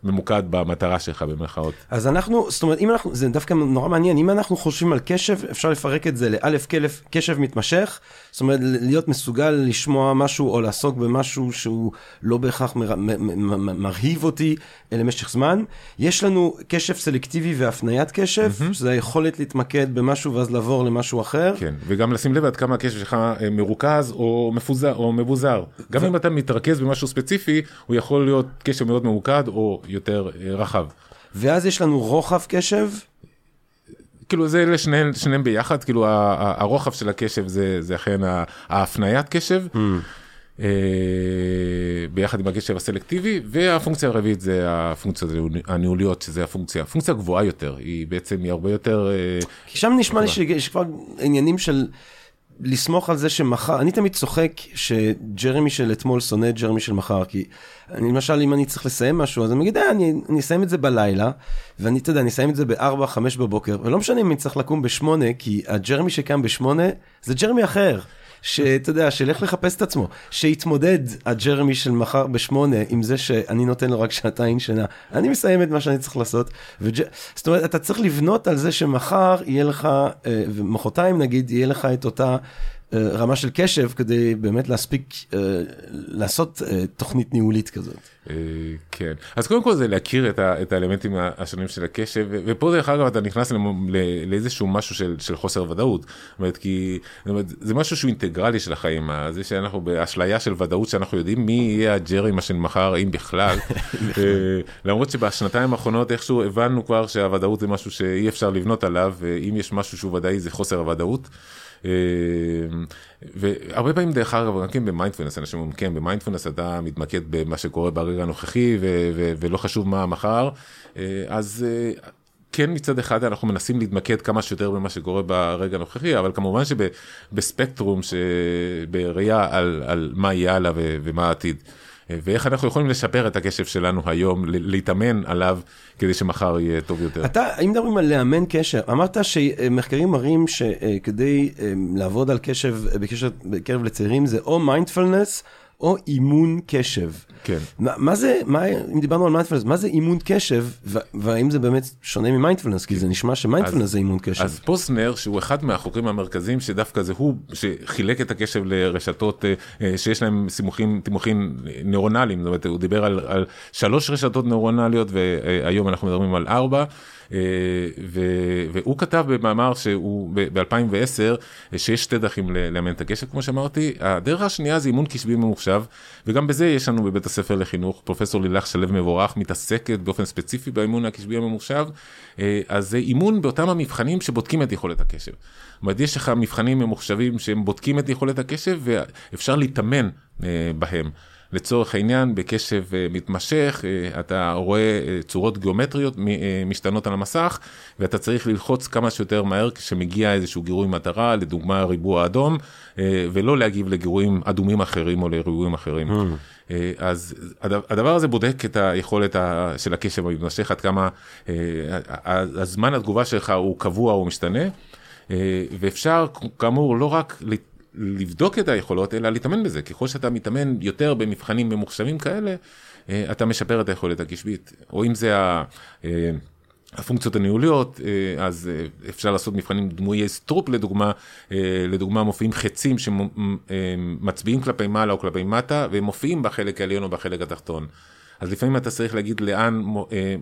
ממוקד במטרה שלך במרכאות. אז אנחנו, זאת אומרת, אם אנחנו, זה דווקא נורא מעניין, אם אנחנו חושבים על קשב, אפשר לפרק את זה לאלף קשב מתמשך, זאת אומרת, להיות מסוגל לשמוע משהו או לעסוק במשהו שהוא לא בהכרח מר, מרהיב אותי למשך זמן. יש לנו קשב סלקטיבי והפניית קשב, mm-hmm. שזה היכולת להתמקד במשהו ואז לעבור למשהו אחר. כן, וגם לשים לב עד כמה הקשב שלך אה, מרוכז או מפוזר או מבוזר. גם ו... אם אתה מתרכז במשהו ספציפי, הוא יכול להיות קשב מאוד ממוקד או יותר אה, רחב. ואז יש לנו רוחב קשב. כאילו זה אלה שניהם ביחד, כאילו הרוחב של הקשב זה, זה אכן ההפניית קשב. Mm. אה, ביחד עם הקשב הסלקטיבי, והפונקציה הרביעית זה הפונקציות הניהוליות, שזה הפונקציה, פונקציה גבוהה יותר, היא בעצם, היא הרבה יותר... אה, כי שם נשמע לי שיש כבר עניינים של לסמוך על זה שמחר, אני תמיד צוחק שג'רמי של אתמול שונא את ג'רמי של מחר, כי אני למשל, אם אני צריך לסיים משהו, אז אני אגיד, אה, אני, אני אסיים את זה בלילה, ואני, אתה יודע, אני אסיים את זה ב-4, 5 בבוקר, ולא משנה אם אני צריך לקום ב-8, כי הג'רמי שקם ב-8 זה ג'רמי אחר. שאתה יודע, שילך לחפש את עצמו, שיתמודד הג'רמי של מחר בשמונה עם זה שאני נותן לו רק שעתיים שינה. אני מסיים את מה שאני צריך לעשות. וג'... זאת אומרת, אתה צריך לבנות על זה שמחר יהיה לך, אה, ומחרתיים נגיד, יהיה לך את אותה אה, רמה של קשב כדי באמת להספיק אה, לעשות אה, תוכנית ניהולית כזאת. כן, אז קודם כל זה להכיר את, ה, את האלמנטים השונים של הקשב, ופה דרך אגב אתה נכנס לאיזשהו משהו של, של חוסר ודאות, זאת אומרת, כי זאת אומרת, זה משהו שהוא אינטגרלי של החיים, זה שאנחנו באשליה של ודאות שאנחנו יודעים מי יהיה הג'רי מה של מחר, אם בכלל, *laughs* למרות שבשנתיים האחרונות איכשהו הבנו כבר שהוודאות זה משהו שאי אפשר לבנות עליו, ואם יש משהו שהוא ודאי זה חוסר הוודאות. אה, והרבה פעמים דרך אגב, גם כן במיינדפלנס, אנשים אומרים, כן, במיינדפלנס אתה מתמקד במה שקורה ברגע הנוכחי ולא חשוב מה מחר, אה, אז אה, כן מצד אחד אנחנו מנסים להתמקד כמה שיותר במה שקורה ברגע הנוכחי, אבל כמובן שבספקטרום, בראייה על, על מה יהיה הלאה ומה העתיד. ואיך אנחנו יכולים לשפר את הקשב שלנו היום, להתאמן עליו כדי שמחר יהיה טוב יותר. אתה, אם מדברים על לאמן קשב, אמרת שמחקרים מראים שכדי אה, לעבוד על קשב בקשב בקרב לצעירים זה או מיינדפלנס או אימון קשב. כן. מה, מה זה, מה, אם דיברנו על מיינדפלנס, מה זה אימון קשב, והאם זה באמת שונה ממיינדפלנס? כי זה נשמע שמיינדפלנס זה אימון קשב. אז פוסנר, שהוא אחד מהחוקרים המרכזיים, שדווקא זה הוא שחילק את הקשב לרשתות אה, אה, שיש להם סימוכים, תימוכים נוירונליים, זאת אומרת, הוא דיבר על, על שלוש רשתות נוירונליות, והיום אנחנו מדברים על ארבע. אה, והוא כתב במאמר שהוא ב-2010 שיש שתי דרכים לאמן את הקשב כמו שאמרתי הדרך השנייה זה אימון קשבי ממוחשב וגם בזה יש לנו בבית הספר לחינוך פרופסור לילך שלו מבורך מתעסקת באופן ספציפי באימון הקשבי הממוחשב אה, אז זה אימון באותם המבחנים שבודקים את יכולת הקשב. זאת אומרת יש לך מבחנים ממוחשבים שהם בודקים את יכולת הקשב ואפשר להתאמן אה, בהם. לצורך העניין, בקשב אה, מתמשך, אה, אתה רואה אה, צורות גיאומטריות משתנות על המסך, ואתה צריך ללחוץ כמה שיותר מהר כשמגיע איזשהו גירוי מטרה, לדוגמה ריבוע אדום, ולא להגיב לגירויים אדומים אחרים או לריבועים אחרים. Mm. אז הדבר הזה בודק את היכולת של הקשב המתמשך, עד כמה הזמן התגובה שלך הוא קבוע או משתנה, ואפשר כאמור לא רק לבדוק את היכולות, אלא להתאמן בזה. ככל שאתה מתאמן יותר במבחנים ממוחשבים כאלה, אה, אתה משפר את היכולת הקשבית. או אם זה. אה, הפונקציות הניהוליות, אה, אז אפשר לעשות מבחנים דמויי סטרופ לדוגמה, לדוגמה מופיעים חצים שמצביעים כלפי מעלה או כלפי מטה, והם מופיעים בחלק העליון או בחלק התחתון. אז לפעמים אתה צריך להגיד לאן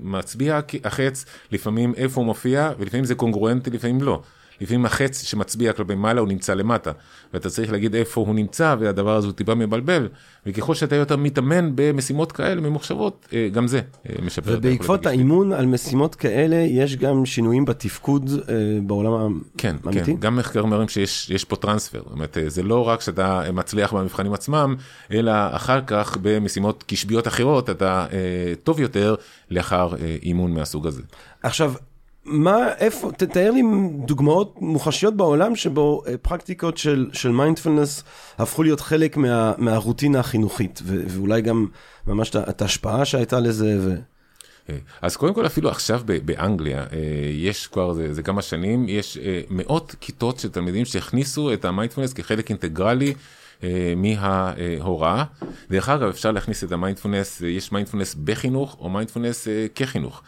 מצביע החץ, לפעמים איפה הוא מופיע, ולפעמים זה קונגרואנטי, לפעמים לא. לפעמים החץ שמצביע כלפי מעלה הוא נמצא למטה, ואתה צריך להגיד איפה הוא נמצא, והדבר הזה הוא טיפה מבלבל, וככל שאתה יותר מתאמן במשימות כאלה ממוחשבות, אה, גם זה אה, משפר ובעקבות האימון על משימות כאלה, יש גם שינויים בתפקוד אה, בעולם האמיתי? כן, כן, גם מחקרים אומרים שיש פה טרנספר, זאת אומרת, זה לא רק שאתה מצליח במבחנים עצמם, אלא אחר כך במשימות קשביות אחרות, אתה טוב יותר לאחר אימון מהסוג הזה. עכשיו, מה, איפה, תתאר לי דוגמאות מוחשיות בעולם שבו אה, פרקטיקות של, של מיינדפלנס הפכו להיות חלק מה, מהרוטינה החינוכית, ו, ואולי גם ממש את ההשפעה שהייתה לזה. ו... אה, אז קודם כל אפילו עכשיו באנגליה, אה, יש כבר, זה, זה כמה שנים, יש מאות כיתות של תלמידים שהכניסו את המיינדפלנס כחלק אינטגרלי. מההוראה. דרך אגב, אפשר להכניס את המיינדפלנס, יש מיינדפלנס בחינוך או מיינדפלנס כחינוך.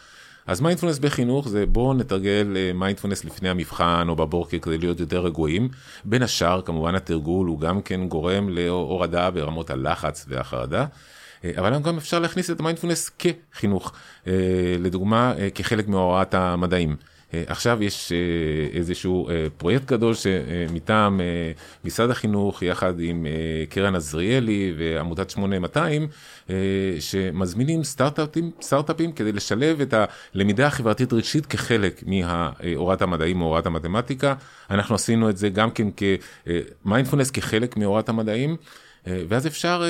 אז מיינדפולנס בחינוך זה בואו נתרגל מיינדפולנס לפני המבחן או בבוקר כדי להיות יותר רגועים. בין השאר כמובן התרגול הוא גם כן גורם להורדה ברמות הלחץ והחרדה. אה, אבל גם אפשר להכניס את המיינדפולנס כחינוך, אה, לדוגמה אה, כחלק מהוראת המדעים. אה, עכשיו יש אה, איזשהו אה, פרויקט גדול שמטעם משרד החינוך יחד עם קרן עזריאלי ועמותת 8200 שמזמינים סטארט-אפים, סטארט-אפים כדי לשלב את הלמידה החברתית רגשית כחלק מהוראת המדעים או הוראת המתמטיקה. אנחנו עשינו את זה גם כן כמיינדפולנס כחלק מהוראת המדעים. ואז אפשר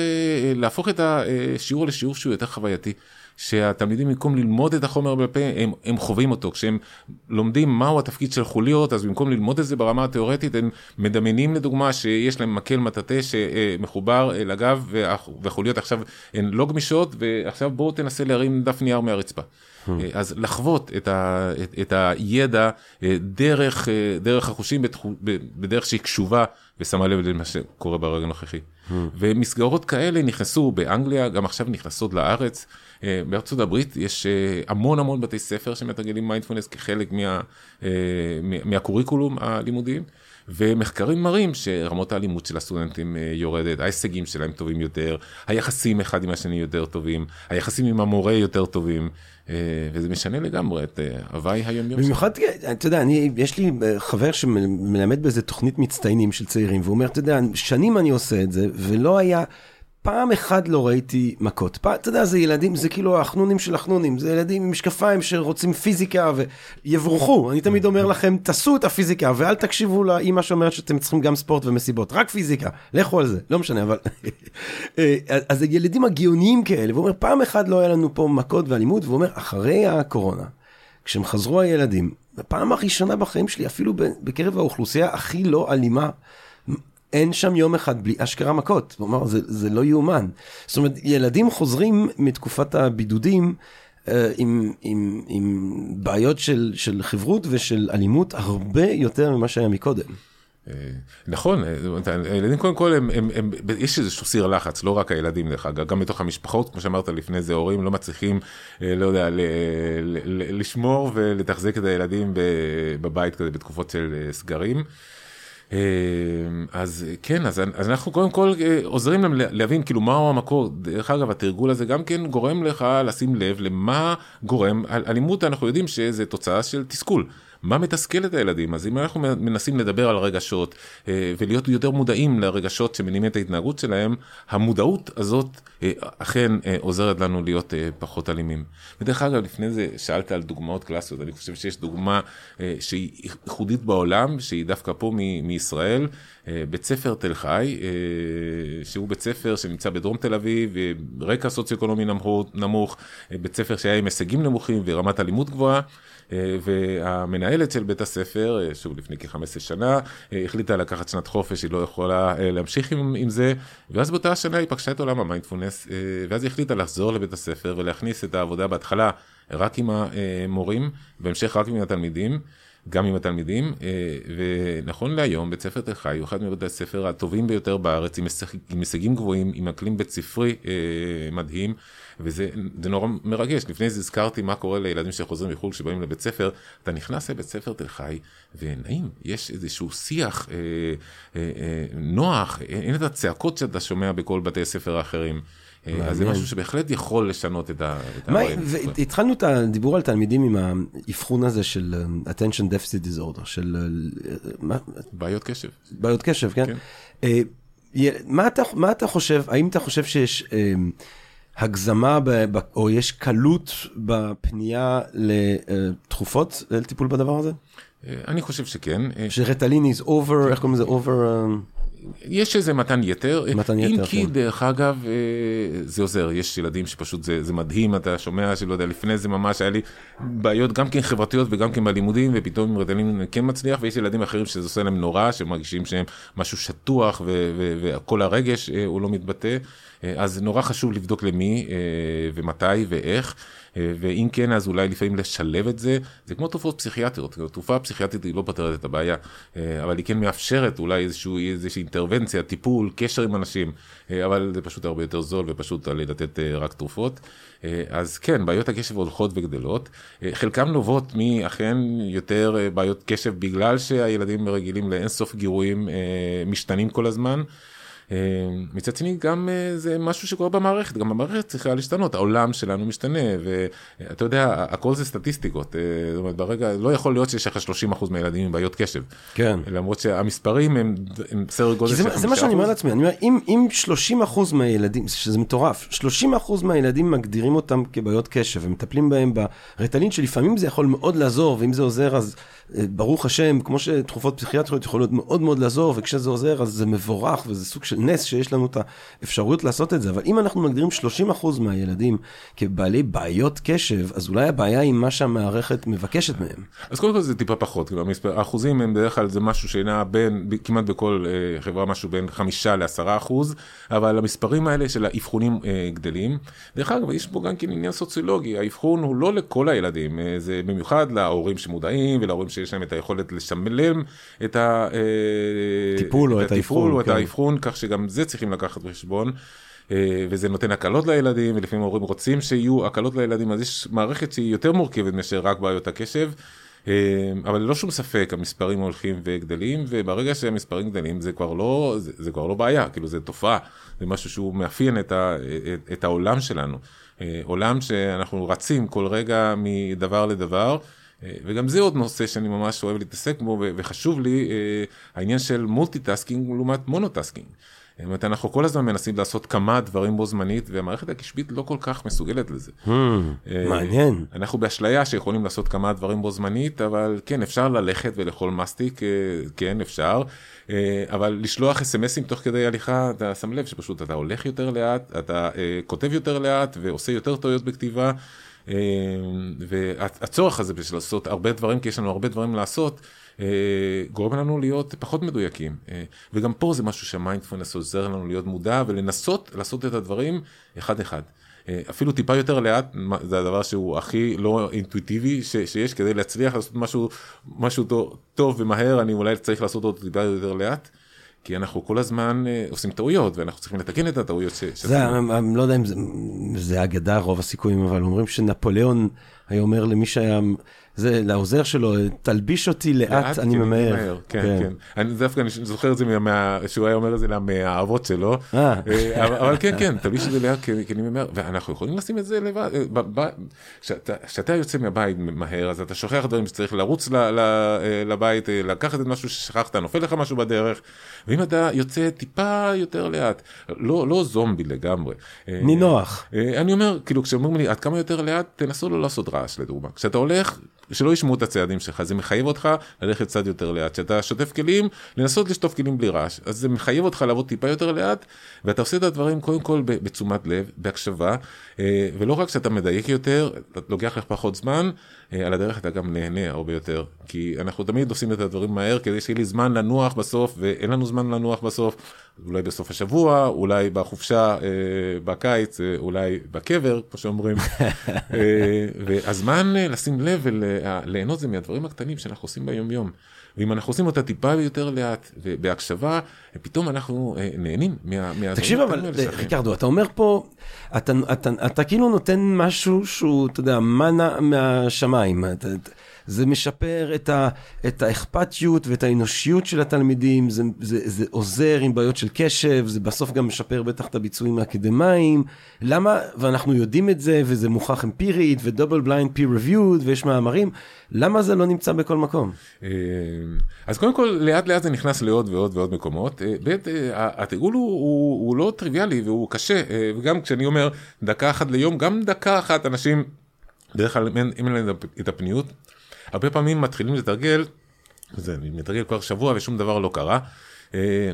להפוך את השיעור לשיעור שהוא יותר חווייתי. שהתלמידים במקום ללמוד את החומר בעל פה, הם, הם חווים אותו. כשהם לומדים מהו התפקיד של חוליות, אז במקום ללמוד את זה ברמה התיאורטית, הם מדמיינים לדוגמה שיש להם מקל מטאטא שמחובר לגב, והחוליות עכשיו הן לא גמישות, ועכשיו בואו תנסה להרים דף נייר מהרצפה. Hmm. אז לחוות את, ה, את, את הידע דרך, דרך החושים בדרך שהיא קשובה ושמה לב למה שקורה ברגע הנוכחי. Hmm. ומסגרות כאלה נכנסו באנגליה, גם עכשיו נכנסות לארץ. אה, בארצות הברית יש אה, המון המון בתי ספר שמתרגלים מיינדפולנס כחלק מה, אה, מהקוריקולום הלימודיים. ומחקרים מראים שרמות האלימות של הסטודנטים יורדת, ההישגים שלהם טובים יותר, היחסים אחד עם השני יותר טובים, היחסים עם המורה יותר טובים, וזה משנה לגמרי את הוואי היומיומי. במיוחד, אתה יודע, אני, יש לי חבר שמלמד באיזה תוכנית מצטיינים של צעירים, והוא אומר, אתה יודע, שנים אני עושה את זה, ולא היה... פעם אחת לא ראיתי מכות. פעם, אתה יודע, זה ילדים, זה כאילו החנונים של החנונים, זה ילדים עם משקפיים שרוצים פיזיקה ויבורכו. אני תמיד אומר לכם, תעשו את הפיזיקה ואל תקשיבו לאמא שאומרת שאתם צריכים גם ספורט ומסיבות, רק פיזיקה, לכו על זה, לא משנה, אבל... *laughs* אה, אז זה ילדים הגאוניים כאלה, והוא אומר, פעם אחת לא היה לנו פה מכות ואלימות, והוא אומר, אחרי הקורונה, כשהם חזרו הילדים, בפעם הראשונה בחיים שלי, אפילו בקרב האוכלוסייה הכי לא אלימה, אין שם יום אחד בלי אשכרה מכות. הוא אמר, זה, זה לא יאומן. זאת אומרת, ילדים חוזרים מתקופת הבידודים אה, עם, עם, עם בעיות של, של חברות ושל אלימות הרבה יותר ממה שהיה מקודם. אה, נכון, אה, הילדים קודם כל, הם, הם, הם, יש איזשהו סיר לחץ, לא רק הילדים דרך אגב, גם בתוך המשפחות, כמו שאמרת לפני זה, הורים לא מצליחים, אה, לא יודע, ל, ל, ל, לשמור ולתחזק את הילדים בבית כזה בתקופות של סגרים. אה, אז כן, אז, אז אנחנו קודם כל אה, עוזרים להם להבין כאילו מהו המקור. דרך אגב, התרגול הזה גם כן גורם לך לשים לב למה גורם, אלימות אנחנו יודעים שזה תוצאה של תסכול. מה מתסכל את הילדים? אז אם אנחנו מנסים לדבר על רגשות אה, ולהיות יותר מודעים לרגשות שמניעים את ההתנהגות שלהם, המודעות הזאת אה, אכן אה, עוזרת לנו להיות פחות אלימים. ודרך אגב, לפני זה שאלת על דוגמאות קלאסיות, אני חושב שיש דוגמה שהיא ייחודית בעולם, שהיא דווקא פה מישראל, בית ספר תל חי, שהוא בית ספר שנמצא בדרום תל אביב, רקע סוציו-אקונומי נמוך, בית ספר שהיה עם הישגים נמוכים ורמת אלימות גבוהה. אה, והמנהלת של בית הספר, אה, שוב לפני כ-15 שנה, אה, החליטה לקחת שנת חופש, היא לא יכולה להמשיך עם, עם זה, ואז באותה השנה היא פגשה את עולם המיינדפולנס, ואז היא החליטה לחזור לבית הספר ולהכניס את העבודה בהתחלה רק עם המורים, בהמשך רק עם התלמידים. גם עם התלמידים, ונכון להיום בית ספר תל חי הוא אחד מבתי הספר הטובים ביותר בארץ, עם הישגים גבוהים, עם אקלים בית ספרי מדהים, וזה נורא מרגש. לפני זה הזכרתי מה קורה לילדים שחוזרים מחו"ל כשבאים לבית ספר, אתה נכנס לבית ספר תל חי, ונעים, יש איזשהו שיח אה, אה, אה, נוח, אין את הצעקות שאתה שומע בכל בתי הספר האחרים. אה, אז זה משהו שבהחלט יכול לשנות את הדברים. התחלנו את הדיבור על תלמידים עם האבחון הזה של אה, attention deficit disorder, של... אה, בעיות קשב. בעיות קשב, כן. כן. מה אתה חושב, האם אתה חושב שיש הגזמה ב, ב, או יש קלות בפנייה לתרופות לטיפול בדבר הזה? אני חושב שכן. שרטלין is over, איך קוראים לזה? over... יש איזה מתן יתר, מתן יתר, אם כי כן. דרך אגב זה עוזר, יש ילדים שפשוט זה, זה מדהים, אתה שומע שלא יודע, לפני זה ממש היה לי בעיות גם כן חברתיות וגם כן בלימודים, ופתאום עם רטלין כן מצליח, ויש ילדים אחרים שזה עושה להם נורא, שמרגישים שהם משהו שטוח וכל הרגש הוא לא מתבטא. אה, אז נורא חשוב לבדוק למי אה, ומתי ואיך. אה, ואם כן, אז אולי לפעמים לשלב את זה. זה כמו תרופות פסיכיאטריות, תרופה פסיכיאטרית היא לא פותרת את הבעיה, אבל היא כן מאפשרת אולי איזשהו, איזושהי אינטרוונציה, טיפול, קשר עם אנשים, אבל זה פשוט הרבה יותר זול ופשוט לתת רק תרופות. אז כן, בעיות הקשב הולכות וגדלות. חלקם נובעות מאכן יותר בעיות קשב בגלל שהילדים רגילים לאינסוף גירויים משתנים כל הזמן. אה, מצד שני גם אה, זה משהו שקורה במערכת, גם המערכת צריכה להשתנות, העולם שלנו משתנה, ואתה יודע, הכל זה סטטיסטיקות, אה, זאת אומרת, ברגע, לא יכול להיות שיש לך 30% מהילדים עם בעיות קשב. כן. למרות שהמספרים הם, הם סדר גודל של 5%. זה מה שאני אומר לעצמי, אני אומר, אם, אם 30% מהילדים, שזה מטורף, 30% מהילדים מגדירים אותם כבעיות קשב ומטפלים בהם ברטלין, שלפעמים זה יכול מאוד לעזור, ואם זה עוזר אז ברוך השם, כמו שתרופות פסיכיאטריות יכולות מאוד מאוד לעזור, וכשזה עוזר אז זה מבורך, וזה סוג של נס שיש לנו את האפשרות לעשות את זה. אבל אם אנחנו מגדירים 30% מהילדים כבעלי בעיות קשב, אז אולי הבעיה היא מה שהמערכת מבקשת מהם. אז קודם כל זה טיפה פחות, כאילו המספר, האחוזים הם בדרך כלל זה משהו שנע בין, כמעט בכל אה, חברה משהו בין חמישה לעשרה אחוז, אבל המספרים האלה של האבחונים אה, גדלים. דרך אגב, יש פה גם כן עניין סוציולוגי, האבחון הוא לא לכל הילדים, אה, זה במיוחד להורים שמודעים ולהורים שיש להם את היכולת לשמלם את הטיפול או את האבחון, או את כן. האבחון, כך שגם זה צריכים לקחת בחשבון. וזה נותן הקלות לילדים, ולפעמים ההורים רוצים שיהיו הקלות לילדים, אז יש מערכת שהיא יותר מורכבת מאשר רק בעיות הקשב. אבל ללא שום ספק המספרים הולכים וגדלים וברגע שהמספרים גדלים זה כבר לא זה, זה כבר לא בעיה כאילו זה תופעה זה משהו שהוא מאפיין את, ה, את, את העולם שלנו עולם שאנחנו רצים כל רגע מדבר לדבר. וגם זה עוד נושא שאני ממש אוהב להתעסק בו וחשוב לי העניין של multitasking לעומת monotasking. זאת אומרת, אנחנו כל הזמן מנסים לעשות כמה דברים בו זמנית, והמערכת הקשבית לא כל כך מסוגלת לזה. הממ, מעניין. אנחנו באשליה שיכולים לעשות כמה דברים בו זמנית, אבל כן, אפשר ללכת ולאכול מסטיק, אה, כן, אפשר, אה, אבל לשלוח אסמסים תוך כדי הליכה, אתה שם לב שפשוט אתה הולך יותר לאט, אתה אה, כותב יותר לאט ועושה יותר טעויות בכתיבה. והצורך הזה בשביל לעשות הרבה דברים, כי יש לנו הרבה דברים לעשות, גורם לנו להיות פחות מדויקים. וגם פה זה משהו שהמיינדפולנס עוזר לנו להיות מודע ולנסות לעשות את הדברים אחד אחד. אפילו טיפה יותר לאט, זה הדבר שהוא הכי לא אינטואיטיבי ש, שיש כדי להצליח לעשות משהו, משהו טוב ומהר, אני אולי צריך לעשות אותו טיפה יותר לאט. כי אנחנו כל הזמן uh, עושים טעויות ואנחנו צריכים לתקן את הטעויות ש... זה, אני, לא יודע אם זה אגדה רוב הסיכויים, אבל אומרים שנפוליאון היה אומר למי שהיה זה לעוזר שלו, תלביש אותי לאט, לאט אני ממהר. כן, כן. כן. אני דווקא אני זוכר את זה מה, שהוא היה אומר את זה מהאבות שלו. אה. אה, אבל, כן, כן, תלביש את זה לאט, כי אני ממהר, ואנחנו יכולים לשים את זה לבד. אה, כשאתה יוצא מהבית מהר, אז אתה שוכח דברים שצריך לרוץ לבית, לקחת את משהו ששכחת, נופל לך משהו בדרך, ואם אתה יוצא טיפה יותר לאט, לא, לא זומבי לגמרי. נינוח. אני אומר, כאילו, כשאומרים לי, עד כמה יותר לאט, תנסו לא לעשות רעש לדוגמה. כשאתה הולך, שלא ישמעו את הצעדים שלך, זה מחייב אותך ללכת קצת יותר לאט. כשאתה שוטף כלים, לנסות לשטוף כלים בלי רעש. אז זה מחייב אותך לעבוד טיפה יותר לאט, ואתה עושה את הדברים קודם כל בתשומת לב, בהקשבה, אה, ולא רק שאתה מדייק יותר, לוקח לך פחות זמן, על הדרך אתה גם נהנה הרבה יותר. כי אנחנו תמיד עושים את הדברים מהר כדי שיהיה לי זמן לנוח בסוף, ואין לנו זמן לנוח בסוף. אולי בסוף השבוע, אולי בחופשה אה, בקיץ, אה, אולי בקבר, כמו שאומרים. *laughs* אה, והזמן אה, לשים לב וליהנות זה מהדברים הקטנים שאנחנו עושים ביום יום. ואם אנחנו עושים אותה טיפה יותר לאט ובהקשבה, פתאום אנחנו אה, נהנים מה, מהדברים תקשיב אבל, ריקרדו, אתה אומר פה, אתה, אתה, אתה, אתה כאילו נותן משהו שהוא, אתה יודע, מנה מהשמיים. אתה, זה משפר את, ה, את האכפתיות ואת האנושיות של התלמידים, זה, זה, זה עוזר עם בעיות של קשב, זה בסוף גם משפר בטח את הביצועים האקדמיים. למה, ואנחנו יודעים את זה, וזה מוכח אמפירית, ודאבל בליינד פיר ריוויוד, ויש מאמרים, למה זה לא נמצא בכל מקום? אה, אז קודם כל, לאט לאט זה נכנס לעוד ועוד ועוד מקומות. אה, ב', אה, התרגול הוא, הוא, הוא לא טריוויאלי והוא קשה, וגם כשאני אומר דקה אחת ליום, גם דקה אחת אנשים, בדרך כלל אם אין להם את הפניות, הרבה פעמים מתחילים לתרגל, זה, מתרגל כבר שבוע ושום דבר לא קרה. אה,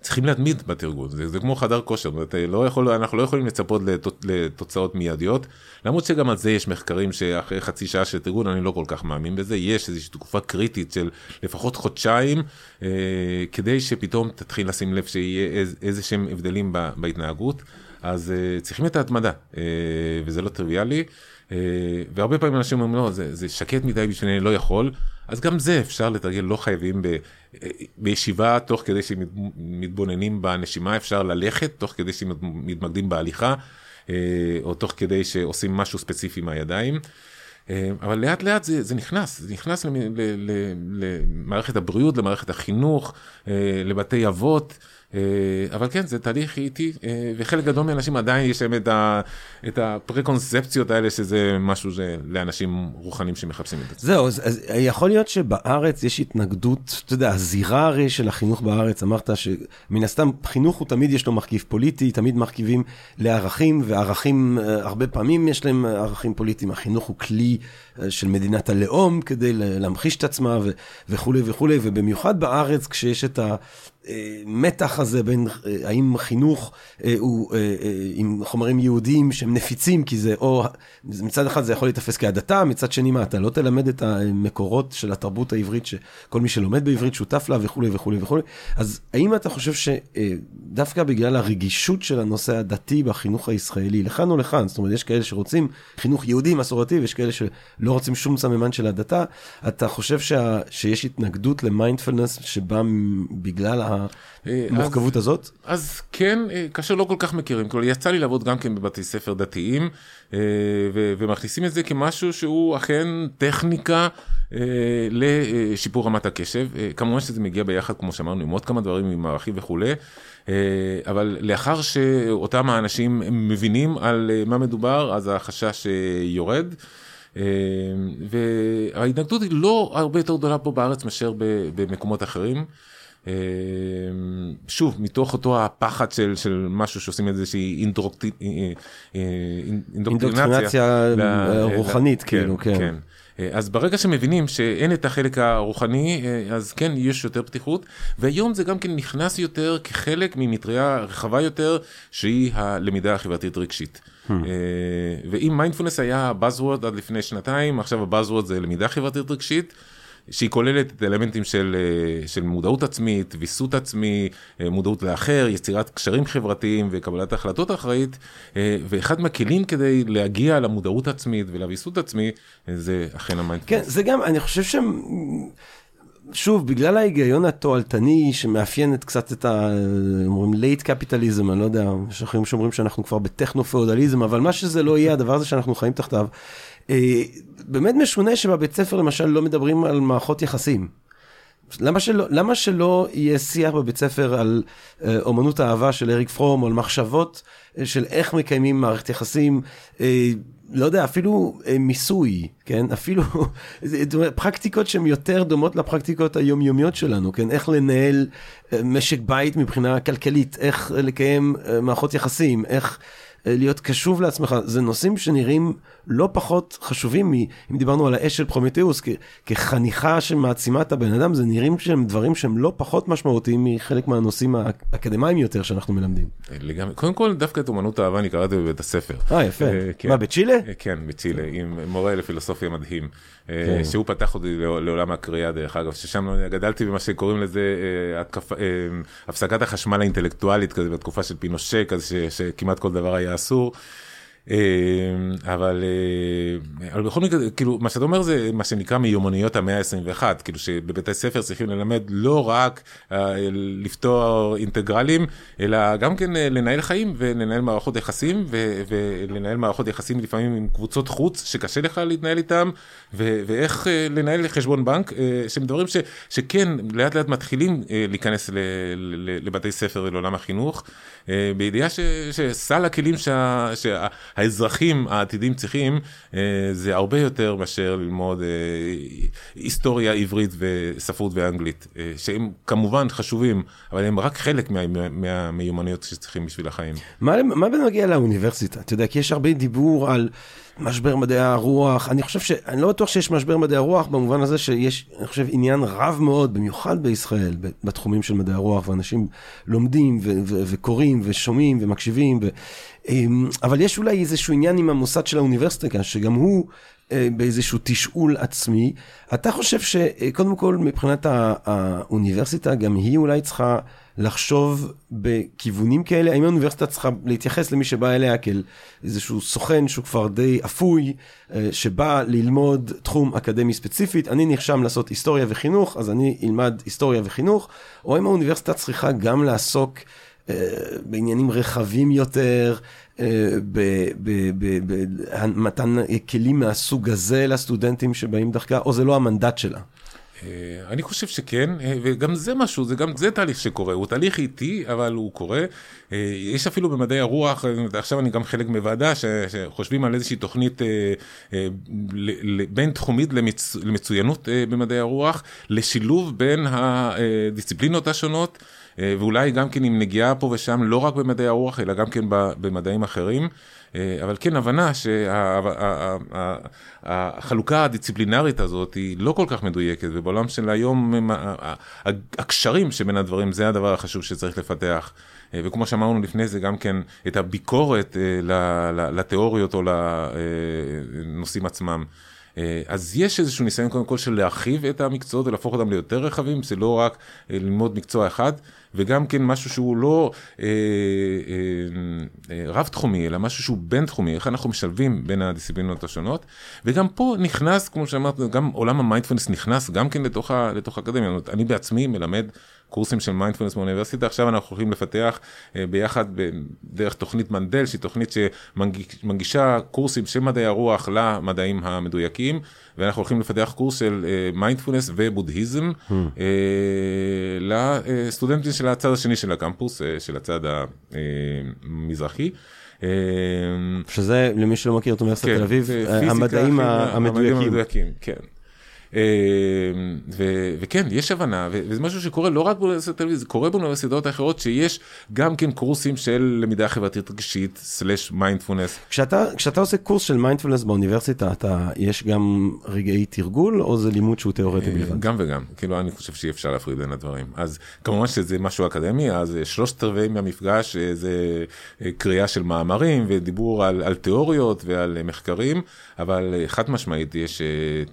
צריכים להתמיד בתרגול, זה, זה כמו חדר כושר, לא יכול, אנחנו לא יכולים לצפות לתוצ, לתוצאות מיידיות, למרות שגם על זה יש מחקרים שאחרי חצי שעה של תרגול, אני לא כל כך מאמין בזה, יש איזושהי תקופה קריטית של לפחות חודשיים, אה, כדי שפתאום תתחיל לשים לב שיהיה איז, איזה שהם הבדלים ב, בהתנהגות, אז אה, צריכים את ההתמדה, אה, וזה לא טריוויאלי. אה, והרבה פעמים אנשים אומרים לא זה, זה שקט מדי בשבילי לא יכול אז גם זה אפשר לתרגל לא חייבים ב, אה, בישיבה תוך כדי שמתבוננים בנשימה אפשר ללכת תוך כדי שמתמקדים בהליכה אה, או תוך כדי שעושים משהו ספציפי מהידיים. אבל לאט לאט זה, זה נכנס, זה נכנס למערכת הבריאות, למערכת החינוך, לבתי אבות, אה, אבל כן, זה תהליך איטי, אה, וחלק גדול מהאנשים עדיין יש להם את הפרקונספציות האלה, שזה משהו לאנשים רוחנים שמחפשים את זה. זהו, אז, אז יכול להיות שבארץ יש התנגדות, אתה יודע, הזירה הרי של החינוך בארץ, אמרת שמן הסתם חינוך הוא תמיד יש לו מרכיב פוליטי, תמיד מרכיבים לערכים, וערכים, אה, הרבה פעמים יש להם ערכים פוליטיים, החינוך הוא כלי של מדינת הלאום כדי להמחיש את עצמה וכולי וכולי, ובמיוחד בארץ כשיש את. המתח הזה בין אה, האם חינוך אה, הוא אה, עם חומרים יהודיים שהם נפיצים, כי זה או, מצד אחד זה יכול להיתפס כהדתה, מצד שני מה, אתה לא תלמד את המקורות של התרבות העברית שכל מי שלומד בעברית שותף לה וכולי וכולי וכולי. אז האם אתה חושב שדווקא בגלל הרגישות של הנושא הדתי בחינוך הישראלי, לכאן או לכאן, זאת אומרת, יש כאלה שרוצים חינוך יהודי מסורתי ויש כאלה שלא רוצים שום סממן של הדתה, אתה חושב שה, שיש התנגדות למיינדפלנס שבא בגלל המורכבות הזאת? אז כן, אה, כאשר לא כל כך מכירים, כלומר יצא לי לעבוד גם כן בבתי ספר דתיים, אה, ומכניסים את זה כמשהו שהוא אכן טכניקה אה, לשיפור רמת הקשב. כמובן שזה מגיע ביחד, כמו שאמרנו, עם עוד כמה דברים, עם מערכים וכולי. אבל לאחר שאותם האנשים מבינים על מה מדובר, אז החשש יורד. וההתנגדות היא לא הרבה יותר גדולה פה בארץ מאשר במקומות אחרים. אמ, שוב, מתוך אותו הפחד של, של משהו שעושים איזושהי. אה, אה, אינדוקטרינציה רוחנית, כאילו, כן. כן. אה, אז ברגע שמבינים שאין את החלק הרוחני, אז כן, יש יותר פתיחות, והיום זה גם כן נכנס יותר כחלק ממטריה רחבה יותר, שהיא הלמידה החברתית רגשית. Hmm. ואם מיינדפולנס היה Buzzword עד לפני שנתיים, עכשיו ה-Buzzword זה למידה חברתית רגשית. שהיא כוללת את האלמנטים של, אה, של מודעות עצמית, ויסות עצמי, אה, מודעות לאחר, יצירת קשרים חברתיים וקבלת החלטות אחראית, אה, ואחד מהכלים כדי להגיע למודעות עצמית ולוויסות עצמי, זה אכן המיינדפלנס. כן, זה גם, אני חושב שהם... שוב, בגלל ההיגיון התועלתני שמאפיין את קצת את ה... אומרים late capitalism, אני לא יודע, יש אחרים שאומרים שאנחנו כבר בטכנו-פאודליזם, אבל מה שזה לא יהיה, הדבר הזה שאנחנו חיים תחתיו, אה, באמת משונה שבבית ספר למשל לא מדברים על מערכות יחסים. למה שלא, למה שלא יהיה שיח בבית ספר על אה, אומנות האהבה של אריק פרום, על מחשבות אה, של איך מקיימים מערכת יחסים, אה, לא יודע, אפילו אה, מיסוי, כן? אפילו *laughs* פרקטיקות שהן יותר דומות לפרקטיקות היומיומיות שלנו, כן? איך לנהל אה, משק בית מבחינה כלכלית, איך לקיים אה, מערכות יחסים, איך... אה, להיות קשוב לעצמך, זה נושאים שנראים לא פחות חשובים מ... אם דיברנו על האש של פרומטאוס כ, כחניכה שמעצימה את הבן אדם, זה נראים שהם דברים שהם לא פחות משמעותיים מחלק מהנושאים האקדמיים יותר שאנחנו מלמדים. לגמרי, קודם כל דווקא את אומנות האהבה אני קראתי בבית הספר. אה יפה, אה, כן. מה בצ'ילה? אה, כן, בצ'ילה, עם מורה לפילוסופיה מדהים, כן. שהוא פתח אותי לעולם הקריאה דרך אגב, ששם גדלתי במה שקוראים לזה התקפ... הפסקת החשמל האינטלקטואלית כזה בתקופה של פינושה כזה שכמעט כל דבר היה אסור. אה, אבל, אה, אבל בכל מקרה, כאילו, מה שאתה אומר זה מה שנקרא מיומנויות המאה ה-21, כאילו שבבתי ספר צריכים ללמד לא רק אה, לפתור אינטגרלים, אלא גם כן לנהל חיים ולנהל מערכות יחסים, ו- ולנהל מערכות יחסים לפעמים עם קבוצות חוץ שקשה לך להתנהל איתם, ו- ואיך לנהל חשבון בנק, שהם דברים ש- שכן לאט לאט מתחילים להיכנס ל- ל- לבתי ספר ולעולם החינוך, בידיעה ש- שסל הכלים שה... שה- האזרחים העתידים צריכים, אה, זה הרבה יותר מאשר ללמוד אה, היסטוריה עברית וספרות ואנגלית, אה, שהם כמובן חשובים, אבל הם רק חלק מה, מהמיומנויות שצריכים בשביל החיים. מה, מה בנוגע לאוניברסיטה? אתה יודע, כי יש הרבה דיבור על... משבר מדעי הרוח, אני חושב ש... אני לא בטוח שיש משבר מדעי הרוח במובן הזה שיש, אני חושב, עניין רב מאוד, במיוחד בישראל, בתחומים של מדעי הרוח, ואנשים לומדים ו- ו- וקוראים ושומעים ומקשיבים, ו... אמ, אבל יש אולי איזשהו עניין עם המוסד של האוניברסיטה, שגם הוא אה, באיזשהו תשאול עצמי. אתה חושב שקודם כל מבחינת האוניברסיטה, גם היא אולי צריכה לחשוב בכיוונים כאלה? האם האוניברסיטה צריכה להתייחס למי שבא אליה כאל איזשהו סוכן שהוא כבר די אפוי, אה, שבא ללמוד תחום אקדמי ספציפית, אני נרשם לעשות היסטוריה וחינוך, אז אני אלמד היסטוריה וחינוך, או האם האוניברסיטה צריכה גם לעסוק אה, בעניינים רחבים יותר, אה, במתן כלים מהסוג הזה לסטודנטים שבאים דרכה, או זה לא המנדט שלה? אני חושב שכן, וגם זה משהו, זה גם זה תהליך שקורה, הוא תהליך איטי, אבל הוא קורה. יש אפילו במדעי הרוח, עכשיו אני גם חלק מוועדה שחושבים על איזושהי תוכנית בין תחומית למצ... למצוינות במדעי הרוח, לשילוב בין הדיסציפלינות השונות. ואולי גם כן עם נגיעה פה ושם, לא רק במדעי הרוח, אלא גם כן במדעים אחרים. אבל כן, הבנה שהחלוקה הדיסציפלינרית הזאת היא לא כל כך מדויקת, ובעולם של היום הקשרים שבין הדברים זה הדבר החשוב שצריך לפתח. וכמו שאמרנו לפני זה, גם כן את הביקורת לתיאוריות או לנושאים עצמם. אז יש איזשהו ניסיון קודם כל של להרחיב את המקצועות ולהפוך אותם ליותר רחבים, זה לא רק ללמוד מקצוע אחד. וגם כן משהו שהוא לא אה, אה, אה, רב-תחומי, אלא משהו שהוא בין-תחומי, איך אנחנו משלבים בין הדיסציפלינות השונות. וגם פה נכנס, כמו שאמרת, גם עולם המיינדפלנס נכנס גם כן לתוך, לתוך האקדמיה. אני בעצמי מלמד קורסים של מיינדפלנס באוניברסיטה, עכשיו אנחנו הולכים לפתח אה, ביחד דרך תוכנית מנדל, שהיא תוכנית שמנגישה קורסים של מדעי הרוח למדעים המדויקים, ואנחנו הולכים לפתח קורס של מיינדפלנס אה, ובודהיזם הממ. אה, לסטודנטים של הצד השני של הקמפוס, של הצד המזרחי. שזה למי שלא מכיר את אוניברסיטת כן, תל אביב, המדעים המדויקים. כן. אמ, ו- וכן, יש הבנה, ו- וזה משהו שקורה לא רק באוניברסיטת תל אביב, זה קורה באוניברסיטאות האחרות, שיש גם כן קורסים של למידה חברתית רגשית, slash mindfulness. כשאתה, כשאתה עושה קורס של מיינדפולנס באוניברסיטה, אתה, יש גם רגעי תרגול, או זה לימוד שהוא תיאורטי אה, בלבד? גם וגם, כאילו אני חושב שאי אפשר להפריד בין הדברים. אז כמובן שזה משהו אקדמי, אז שלושת רבעי מהמפגש אה, זה אה, קריאה של מאמרים ודיבור על, על תיאוריות ועל מחקרים, אבל חד משמעית יש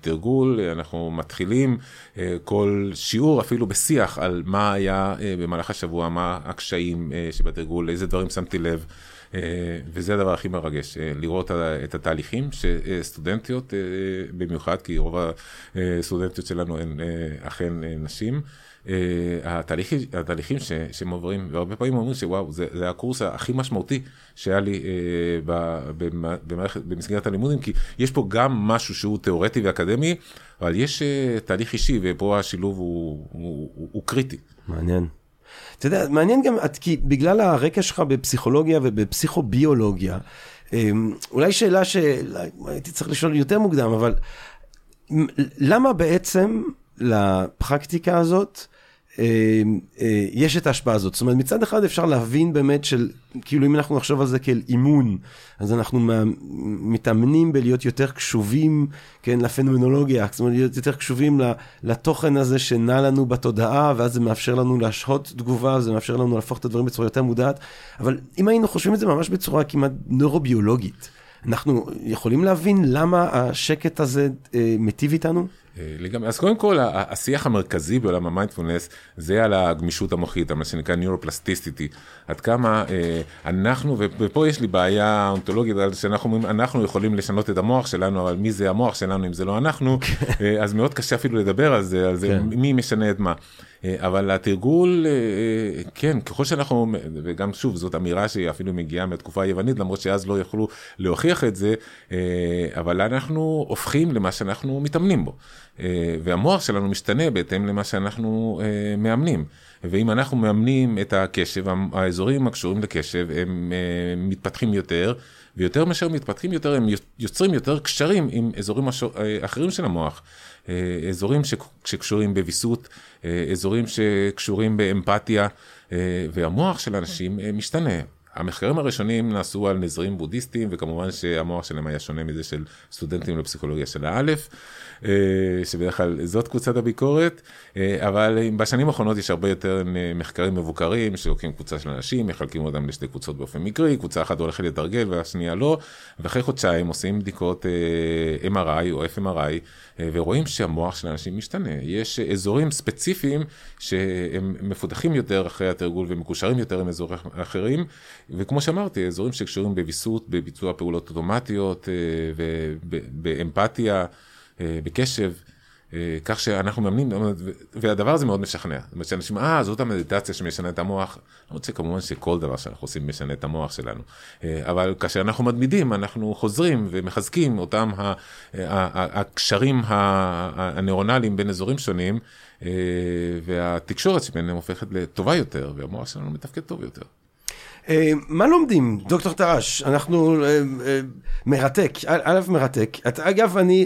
תרגול, אנחנו אנחנו מתחילים אה, כל שיעור אפילו בשיח על מה היה אה, במהלך השבוע, מה הקשיים אה, שבתרגול, איזה דברים שמתי לב. וזה הדבר הכי מרגש, לראות את התהליכים שסטודנטיות במיוחד, כי רוב הסטודנטיות שלנו הן אכן נשים. התהליכים, התהליכים שהם עוברים, והרבה פעמים אומרים שוואו, זה, זה הקורס הכי משמעותי שהיה לי במערכת, במסגרת הלימודים, כי יש פה גם משהו שהוא תיאורטי ואקדמי, אבל יש uh, תהליך אישי, ופה השילוב הוא, הוא, הוא, הוא קריטי. מעניין. אתה יודע, מעניין גם, כי בגלל הרקע שלך בפסיכולוגיה ובפסיכוביולוגיה, אמ, אולי שאלה שהייתי צריך לשאול יותר מוקדם, אבל למה בעצם לפרקטיקה הזאת, אה, אה, יש את ההשפעה הזאת. זאת אומרת, מצד אחד אפשר להבין באמת של, כאילו אם אנחנו נחשוב על זה כאל אימון, אז אנחנו מתאמנים בלהיות יותר קשובים, כן, לפנומנולוגיה, זאת אומרת, להיות יותר קשובים לתוכן הזה שנע לנו בתודעה, ואז זה מאפשר לנו להשהות תגובה, זה מאפשר לנו להפוך את הדברים בצורה יותר מודעת, אבל אם היינו חושבים את זה ממש בצורה כמעט נוירוביולוגית, אנחנו יכולים להבין למה השקט הזה אה, מיטיב איתנו? אה, לגמרי, אז קודם כל השיח המרכזי בעולם המיינדפולנס זה על הגמישות המוחית, מה שנקרא נוירופלסטיסיטי, עד כמה אה, אנחנו, ופה יש לי בעיה אונתולוגית, שאנחנו אומרים, אנחנו יכולים לשנות את המוח שלנו, אבל מי זה המוח שלנו אם זה לא אנחנו, אה, אז מאוד קשה אפילו לדבר על זה, על זה, כן. מי משנה את מה. אבל התרגול, כן, ככל שאנחנו, וגם שוב, זאת אמירה שהיא אפילו מגיעה מהתקופה היוונית, למרות שאז לא יכלו להוכיח את זה, אבל אנחנו הופכים למה שאנחנו מתאמנים בו. והמוח שלנו משתנה בהתאם למה שאנחנו מאמנים. ואם אנחנו מאמנים את הקשב, האזורים הקשורים לקשב הם מתפתחים יותר, ויותר מאשר מתפתחים יותר, הם יוצרים יותר קשרים עם אזורים אחרים של המוח. אזורים שקשורים בוויסות, אזורים שקשורים באמפתיה, והמוח של אנשים משתנה. המחקרים הראשונים נעשו על נזרים בודהיסטים, וכמובן שהמוח שלהם היה שונה מזה של סטודנטים לפסיכולוגיה של האלף, אה, שבדרך כלל זאת קבוצת הביקורת, אה, אבל בשנים האחרונות יש הרבה יותר מחקרים מבוקרים, שלוקחים קבוצה של אנשים, מחלקים אותם לשתי קבוצות באופן מקרי, קבוצה אחת הולכת לתרגל והשנייה לא, ואחרי חודשיים עושים בדיקות אה, MRI או FMRI, ורואים שהמוח של אנשים משתנה. יש אזורים ספציפיים שהם מפותחים יותר אחרי התרגול ומקושרים יותר עם אזורים אחרים, וכמו שאמרתי, אזורים שקשורים בוויסות, בביצוע פעולות אוטומטיות, ובאמפתיה, בקשב. אה, כך שאנחנו מאמנים, והדבר הזה מאוד משכנע. זאת אומרת שאנשים, אה, זאת המדיטציה שמשנה את המוח. אני רוצה כמובן שכל דבר שאנחנו עושים משנה את המוח שלנו. אה, אבל כאשר אנחנו מתמידים, אנחנו חוזרים ומחזקים אותם הקשרים הנוירונליים בין אזורים שונים, והתקשורת שביניהם הופכת לטובה יותר, והמוח שלנו מתפקד טוב יותר. אה, מה לומדים, דוקטור טרש? אנחנו... אה, אה, מרתק, א' מרתק. אגב, אני,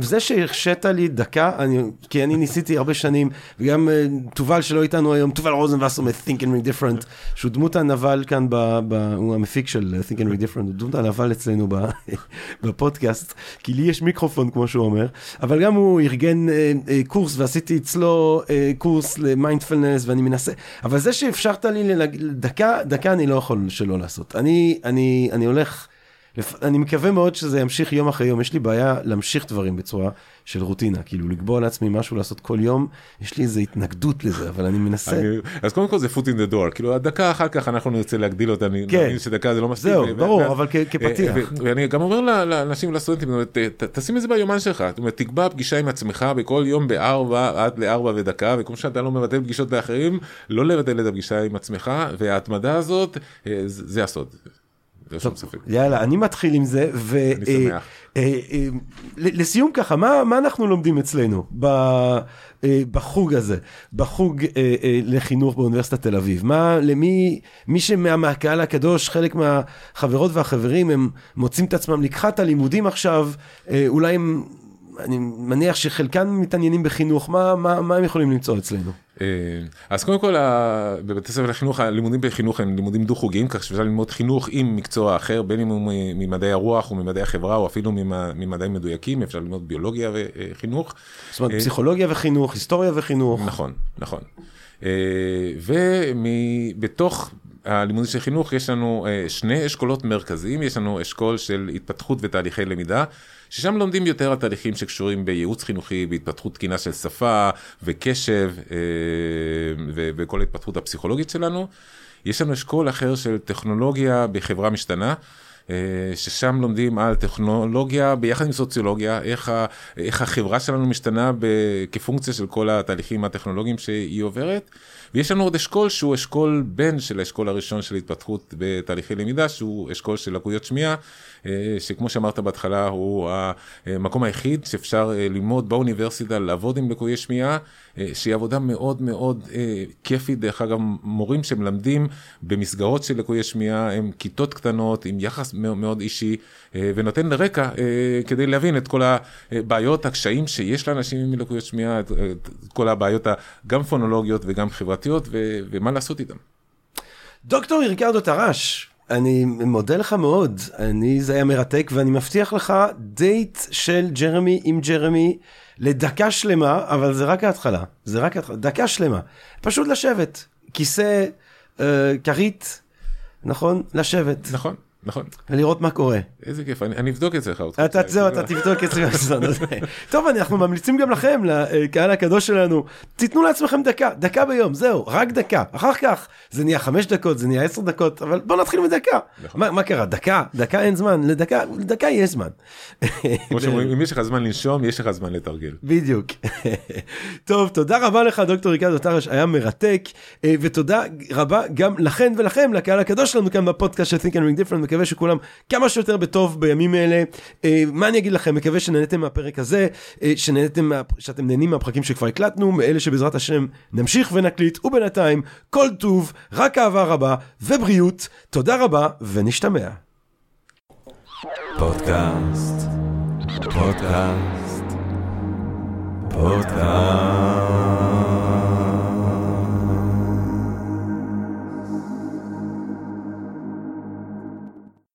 זה שהרשית לי דקה, אני, כי אני ניסיתי הרבה שנים, וגם תובל שלא איתנו היום, תובל רוזנבסר מ-Think and Read Different, שהוא דמות הנבל כאן, ב, ב, הוא המפיק של Think and Read Different, הוא דמות הנבל אצלנו *laughs* בפודקאסט, כי לי יש מיקרופון, כמו שהוא אומר, אבל גם הוא ארגן קורס, ועשיתי אצלו קורס למיינדפלנס, ואני מנסה, אבל זה שאפשרת לי לדקה, דקה אני לא יכול שלא לעשות. אני, אני, אני הולך... אני מקווה מאוד שזה ימשיך יום אחרי יום, יש לי בעיה להמשיך דברים בצורה של רוטינה, כאילו לקבוע לעצמי משהו לעשות כל יום, יש לי איזו התנגדות לזה, אבל אני מנסה. אני, אז קודם כל זה foot in the door, כאילו הדקה אחר כך אנחנו נרצה להגדיל אותה, אני כן. מאמין שדקה זה לא מספיק. זהו, ברור, ו- אבל כפתיח. ואני גם אומר לאנשים, לסטודנטים, תשים את זה ביומן שלך, זאת אומרת, תקבע פגישה עם עצמך בכל יום בארבע, עד לארבע ודקה, וכמו שאתה לא מבטל פגישות לאחרים, לא לבטל את הפגישה עם עצמך, וההתמדה הזאת, אה, זה הסוד. ללא שום ספק. יאללה, אני מתחיל עם זה, ו... אני שמח. אה, אה, אה, לסיום ככה, מה, מה אנחנו לומדים אצלנו ב, בחוג הזה, בחוג לחינוך באוניברסיטת תל אביב? מה, למי, מי שמהקהל הקדוש, חלק מהחברות והחברים, הם מוצאים את עצמם לקחת הלימודים עכשיו, אולי הם... אני מניח שחלקם מתעניינים בחינוך, מה, מה, מה הם יכולים למצוא אצלנו? אה, אז קודם כל בבתי ספר לחינוך הלימודים בחינוך הם לימודים דו-חוגיים כך שאפשר ללמוד חינוך עם מקצוע אחר בין אם הוא ממדעי הרוח או ממדעי החברה או אפילו ממדעים מדויקים אפשר ללמוד ביולוגיה וחינוך. זאת אומרת פסיכולוגיה וחינוך היסטוריה וחינוך. נכון נכון. אה, ובתוך הלימודים של חינוך יש לנו אה, שני אשכולות מרכזיים יש לנו אשכול של התפתחות ותהליכי למידה. ששם לומדים יותר על תהליכים שקשורים בייעוץ חינוכי, בהתפתחות תקינה של שפה וקשב אה, וכל ההתפתחות הפסיכולוגית שלנו. יש לנו אשכול אחר של טכנולוגיה בחברה משתנה. אה, ששם לומדים על טכנולוגיה ביחד עם סוציולוגיה, איך, ה, איך החברה שלנו משתנה כפונקציה של כל התהליכים הטכנולוגיים שהיא עוברת. ויש לנו עוד אשכול שהוא אשכול בן של האשכול הראשון של התפתחות בתהליכי למידה, שהוא אשכול של לקויות שמיעה, אה, שכמו שאמרת בהתחלה הוא המקום היחיד שאפשר אה, ללמוד באוניברסיטה, לעבוד עם לקויי שמיעה, שהיא עבודה מאוד מאוד כיפית, דרך אגב מורים שמלמדים במסגרות של לקויי שמיעה הם כיתות קטנות עם יחס מאוד אישי ונותן רקע כדי להבין את כל הבעיות, הקשיים שיש לאנשים עם לקויות שמיעה, את כל הבעיות גם פונולוגיות וגם חברתיות ומה לעשות איתן. דוקטור ריקרדו טרש, אני מודה לך מאוד, אני, זה היה מרתק, ואני מבטיח לך דייט של ג'רמי עם ג'רמי לדקה שלמה, אבל זה רק ההתחלה, זה רק ההתחלה, דקה שלמה. פשוט לשבת, כיסא, אה, כרית, נכון? לשבת. נכון. נכון. ולראות מה קורה. איזה כיף, אני, אני אבדוק אצלך אותך. אתה, זהו, אתה תבדוק *laughs* בסזון הזה. טוב, אנחנו ממליצים גם לכם, לקהל הקדוש שלנו, תיתנו לעצמכם דקה, דקה ביום, זהו, רק דקה. אחר כך זה נהיה חמש דקות, זה נהיה עשר דקות, אבל בוא נתחיל מדקה. נכון. מה, מה קרה, דקה? דקה אין זמן, לדקה, לדקה יש זמן. כמו שאומרים, אם יש לך זמן לנשום, יש לך זמן לתרגל. בדיוק. טוב, תודה רבה לך, דוקטור ריקדו טרש, היה מרתק, אה, ותודה רבה גם לכן ולכם, לקהל הקדוש שלנו כאן בפודקאסט של Think and Ring Different. מקווה שכולם כמה שיותר בטוב בימים אלה. אה, מה אני אגיד לכם, מקווה שנהנתם מהפרק הזה, אה, שנהנתם, מה, שאתם נהנים מהפרקים שכבר הקלטנו, מאלה שבעזרת השם נמשיך ונקליט, ובינתיים כל טוב, רק אהבה רבה ובריאות. תודה רבה ונשתמע. פודקאסט, פודקאסט, פודקאסט.